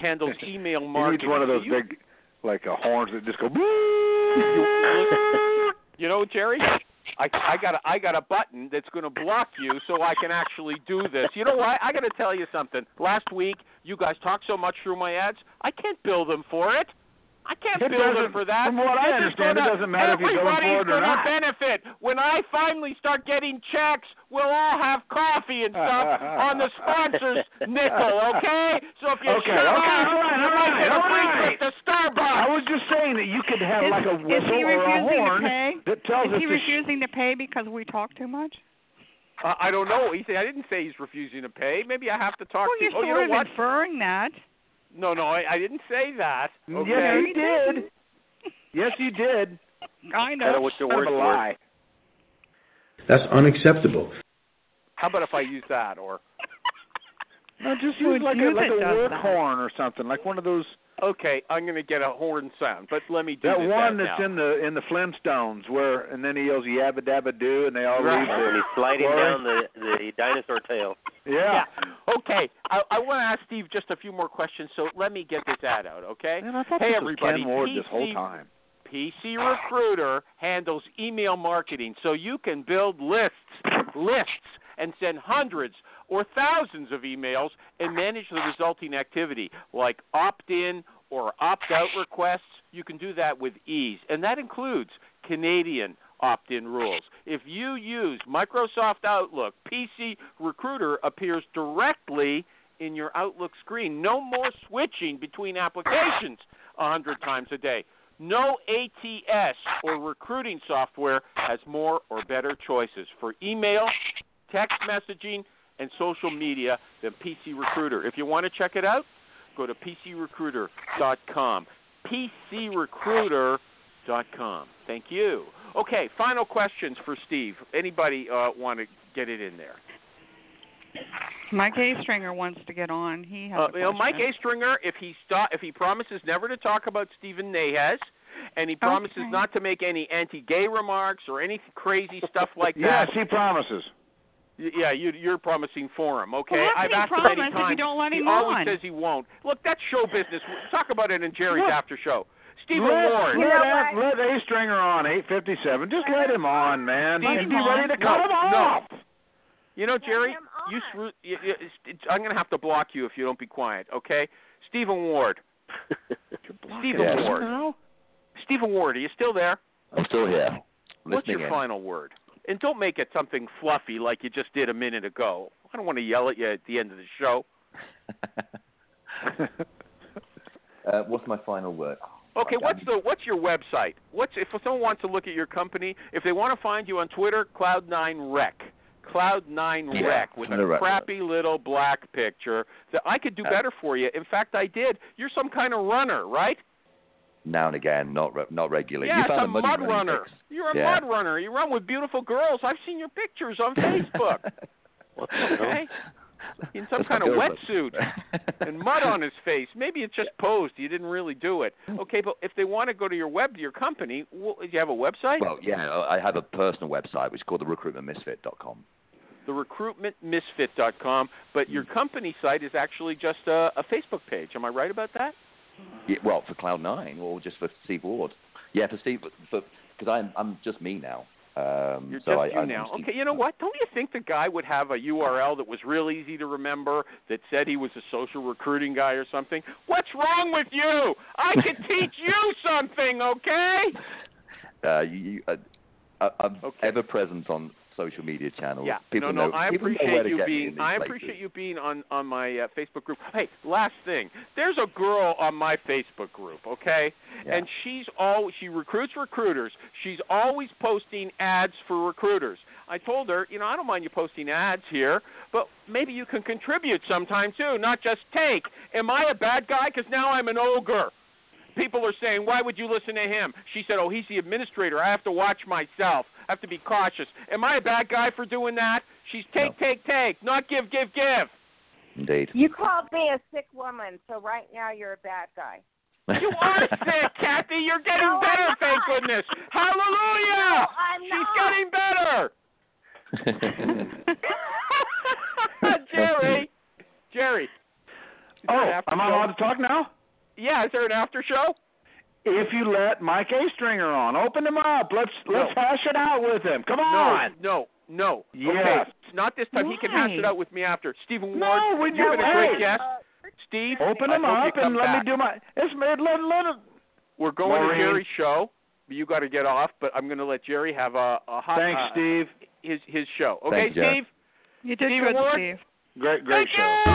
handles email marketing. He needs one of those You- big, like uh, horns that just go. You know, Jerry, I I got a I got a button that's going to block you so I can actually do this. You know what? I got to tell you something. Last week, you guys talked so much through my ads. I can't bill them for it. I can't It bill them doesn't- for that. from what I This is understand, it gonna- doesn't matter if you bill them for it or Everybody's gonna benefit. When I finally start getting checks, we'll all have coffee and stuff on the sponsors nickel. Okay? So if you Okay, shut okay, up, all right, you all might right, get free right. trip to Starbucks. I was just saying that you could have Is, like a is whistle or a refusing horn to pay? that tells is us he to sh- refusing to pay because we talk too much? Uh, I don't know. He said I didn't say he's refusing to pay. Maybe I have to talk well, to. you're oh, sort you know of what? inferring that. No, no, I, I didn't say that. Mm, okay. Yes, you did. Yes, you did. Kind Kind of of. what your Kind words of a lie. That's unacceptable. How about if I use that or? No, just use like a use like a does work horn or something, like one of those. Okay, I'm going to get a horn sound, but let me do That this one ad that's now. in the in the Flintstones, where and then he yells yabba dabba doo, and they all Right. read the. When he's sliding story. down the the dinosaur tail. Yeah. Okay, I, I want to ask Steve just a few more questions, so let me get this ad out, okay? Man, I Hey, this was everybody, Ken Ward this whole time. PC Recruiter handles email marketing so you can build lists, lists, and send hundreds or thousands of emails and manage the resulting activity like opt in or opt out requests. You can do that with ease, and that includes Canadian opt in rules. If you use Microsoft Outlook, PC Recruiter appears directly in your Outlook screen. No more switching between applications a hundred times a day. No ATS or recruiting software has more or better choices for email, text messaging, and social media than PC Recruiter. If you want to check it out, go to PCRecruiter.com. PCRecruiter.com. Thank you. Okay, final questions for Steve. Anybody uh, want to get it in there? Mike A. Stringer wants to get on. He has Uh, a you know, Mike question. A. Stringer, if he sto- if he promises never to talk about Stephen Nahez, and he promises Okay. not to make any anti-gay remarks or any crazy stuff like that. Yes, he promises. Y- Yeah, you, you're promising for him, okay? Well, I've asked him promise many if you times. don't let him he him always on? says he won't. Look, that's show business. Talk about it in Jerry's Look. after show. Stephen let, Ward. Let, You know A- what? let A Stringer on eight fifty seven. Just let him on, man. Let He'd him be on. ready to No, cut him no. off. You know, Jerry, him you, you, you, I'm going to have to block you if you don't be quiet, okay? Stephen Ward. Stephen Yes. Ward. Stephen Ward, are you still there? I'm still here. What's your in. final word? And don't make it something fluffy like you just did a minute ago. I don't want to yell at you at the end of the show. uh, what's my final word? Okay, what's the what's your website? What's if someone wants to look at your company, if they want to find you on Twitter, Cloud9 Rec. Cloud9 Yeah, Rec with a crappy little black picture that I could do Uh, better for you. In fact, I did. You're some kind of runner, right? Now and again, not re- not regularly. Yeah, you it's found a the muddy mud runner. pics. You're a Yeah. mud runner. You run with beautiful girls. I've seen your pictures on Facebook. What the hell? Okay. In some That's kind of wetsuit and mud on his face. Maybe it's just posed. You didn't really do it. Okay, but if they want to go to your web, your company, well, do you have a website? Well, yeah, I have a personal website which is called the recruitmentmisfit.com. therecruitmentmisfit.com, but hmm. your company site is actually just a, a Facebook page. Am I right about that? Yeah, well, for Cloud Nine or just for Steve Ward. Yeah, for Steve, because I'm I'm just me now. Um, You're so just I, you I'm now. Okay, you know what? Don't you think the guy would have a URL that was real easy to remember that said he was a social recruiting guy or something? What's wrong with you? I can teach you something, okay? Uh, you, you, uh, I- I'm Okay. ever present on social media channels. Yeah, people no, no. know. I appreciate you being. I places. appreciate you being on on my uh, Facebook group. Hey, last thing. There's a girl on my Facebook group, okay, Yeah. and she's all she recruits recruiters. She's always posting ads for recruiters. I told her, you know, I don't mind you posting ads here, but maybe you can contribute sometime too, not just take. Am I a bad guy? Because now I'm an ogre. People are saying, why would you listen to him? She said, oh, he's the administrator. I have to watch myself. I have to be cautious. Am I a bad guy for doing that? She's take, take, take, not give, give, give. Indeed. You called me a sick woman, so right now you're a bad guy. You are sick, Kathy. You're getting No, I'm better, not. thank goodness. Hallelujah. No, I'm She's not. getting better. Jerry. Jerry. Oh, am I allowed to talk now? Yeah, is there an after show? If you let Mike A. Stringer on, open him up. Let's let's No. hash it out with him. Come on. No, no, no. Yes. Okay, not this time. He can hash it out with me after. Stephen No, Ward, we you've do- been a great hey. guest. Steve, Open I him hope up and let back. me do my. It's let let let it. We're going Maureen. to Jerry's show. You got to get off, but I'm going to let Jerry have a, a hot. Thanks, uh, Steve. His his show. Okay, Thank you, Jerry. Steve. You did Stephen good, Ward? Steve. Great great Thank show. you.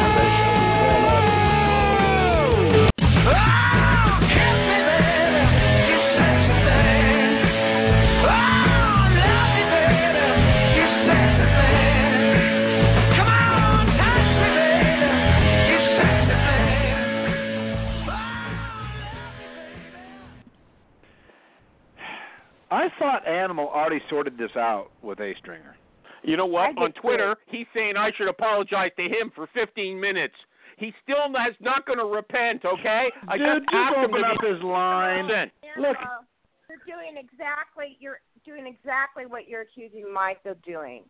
I thought Animal already sorted this out with A. Stringer. You know what? On Twitter, too. he's saying I should apologize to him for 15 minutes. He still has not going to repent. Okay? I Dude, just just asked him open to up be his line. Listen, Look. You're doing exactly you're doing exactly what you're accusing Mike of doing.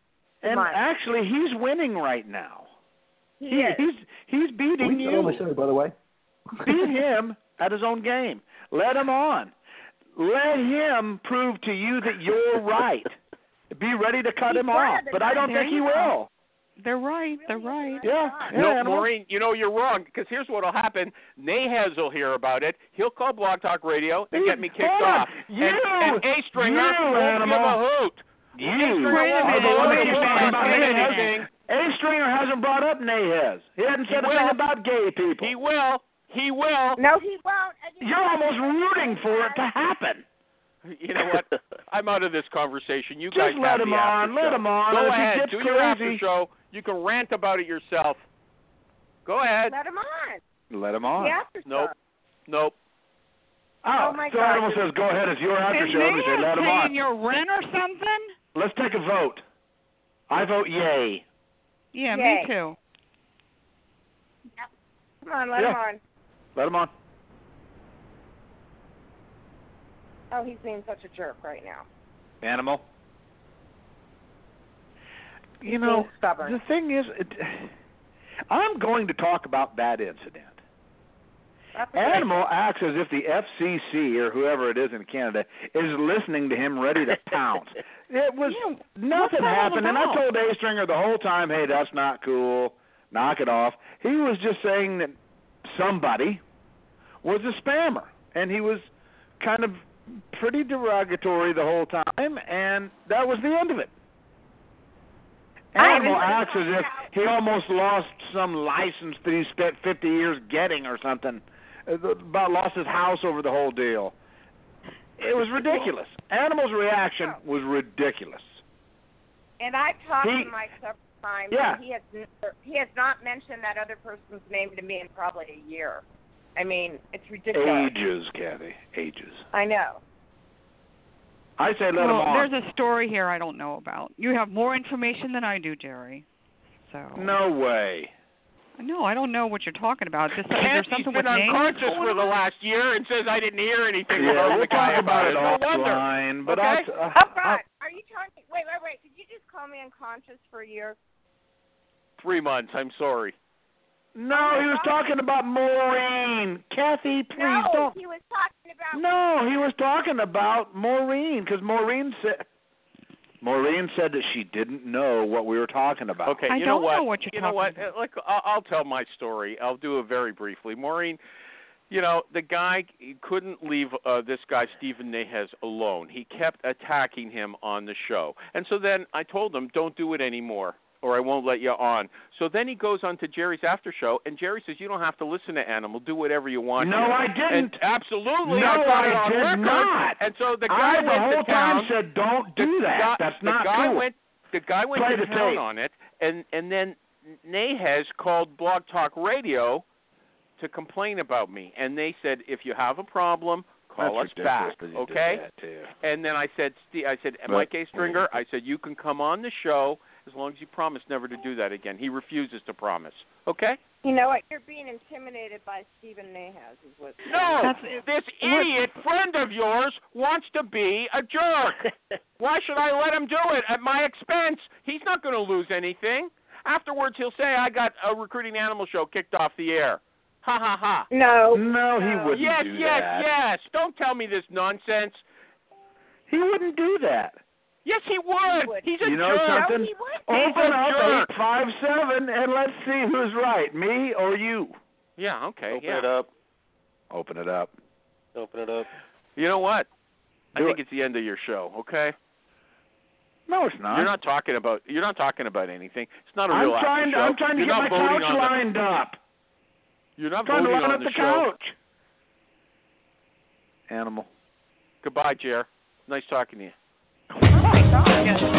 And Mike. actually, he's winning right now. He He, is. he's he's beating you. by the way. Beat him at his own game. Let him on. Let him prove to you that you're right. Be ready to cut He's him off, but I don't think he There you go. will. They're right. They're right. Yeah, yeah no, Animal. Maureen, you know you're wrong because here's what'll happen. Nahaz will hear about it. He'll call Blog Talk Radio and get me kicked Hold on. off. You, and, and A Stringer you, won't give Animal. a hoot. You. Stringer Wait a won't minute. give a Let me hoot get you about talking about anything. A. Stringer hasn't brought up Nahaz. He hasn't said He a thing will. about gay people. He will. He will. No, he won't. You You're almost rooting for it to happen. You know what? I'm out of this conversation. You Just guys let have him the on. Let show. him on. Go If ahead. gets Do your after show. You can rant about it yourself. Go ahead. Let him on. Let him on. The after Nope. show. Nope. Oh, Oh, my so God. Animal says, "Go ahead. It's your after Is show." We say, "Let him paying on." your rent or something? Let's take a vote. I vote yay. Yeah, Yay. me too. Come on, let Yeah. him on. Let him on. Oh, he's being such a jerk right now. Animal. You He's know, stubborn. the thing is, it, I'm going to talk about that incident. That's a great- Animal acts as if the FCC or whoever it is in Canada is listening to him, ready to pounce. It was Yeah, nothing what's that all happened, and I told A Stringer the whole time, "Hey, that's not cool. Knock it off." He was just saying that somebody was a spammer, and he was kind of pretty derogatory the whole time, and that was the end of it. Animal acts as if he almost lost some license that he spent 50 years getting or something. Uh, About lost his house over the whole deal. It was ridiculous. Animal's reaction was ridiculous. And I've talked He- to Mike several times. Yeah. And he has never, he has not mentioned that other person's name to me in probably a year. I mean, it's ridiculous. Ages, Kathy. Ages. I know. I say let him well, on. there's a story here I don't know about. You have more information than I do, Jerry. So No way. No, I don't know what you're talking about. Just is there something been with names unconscious going for the last year and says I didn't hear anything Yeah, from we'll the guy talk about it No wonder. offline. But Okay? I'll, t- uh, Oh God, are you talking? Wait, wait, wait. Did you just call me unconscious for a year? Three months. I'm sorry. No, he was talking about Maureen. Kathy, please no, don't. he was talking about. No, he was talking about Maureen because Maureen said. Maureen said that she didn't know what we were talking about. Okay, I you don't know what? know what you're you know what? talking Uh, Look, I'll, I'll tell my story. I'll do it very briefly. Maureen, you know, the guy couldn't leave uh, this guy Stephen Nahez alone. He kept attacking him on the show, and so then I told him, "Don't do it anymore." Or I won't let you on. So then he goes on to Jerry's after show, and Jerry says, "You don't have to listen to Animal. Do whatever you want." No, here." I didn't. And absolutely, No, I got I it on did record. not. And so the guy I the went whole to town. time said, "Don't do the that. Guy, That's the not guy cool." Went, the guy went Play to the town tape. on it, and and then Nahez called Blog Talk Radio to complain about me, and they said if you have a problem, call That's us back, that you did okay? And then I said, Steve, I said, But- Mike A. Stringer, I said you can come on the show as long as you promise never to do that again. He refuses to promise. Okay? You know what? You're being intimidated by Stephen Nahas, is what. No, That's- this idiot friend of yours wants to be a jerk. Why should I let him do it at my expense? He's not going to lose anything. Afterwards, he'll say I got a recruiting animal show kicked off the air. Ha ha ha. No. No, he wouldn't yes, do yes, that. yes. Don't tell me this nonsense. He wouldn't do that. Yes, he would. would. He's a You know jerk. something? he would. He's Open a up jerk. eight five seven and let's see who's right, me or you. Yeah, okay. Open yeah. it up. Open it up. Open it up. You know what? I think it. it's the end of your show. Okay. No, it's not. You're not talking about. You're not talking about anything. It's not a I'm real after trying. show. I'm trying to you're get not my voting couch on the, lined up. You're not trying to voting line on up the, the show. couch. Animal. Goodbye, Jer. Nice talking to you. God.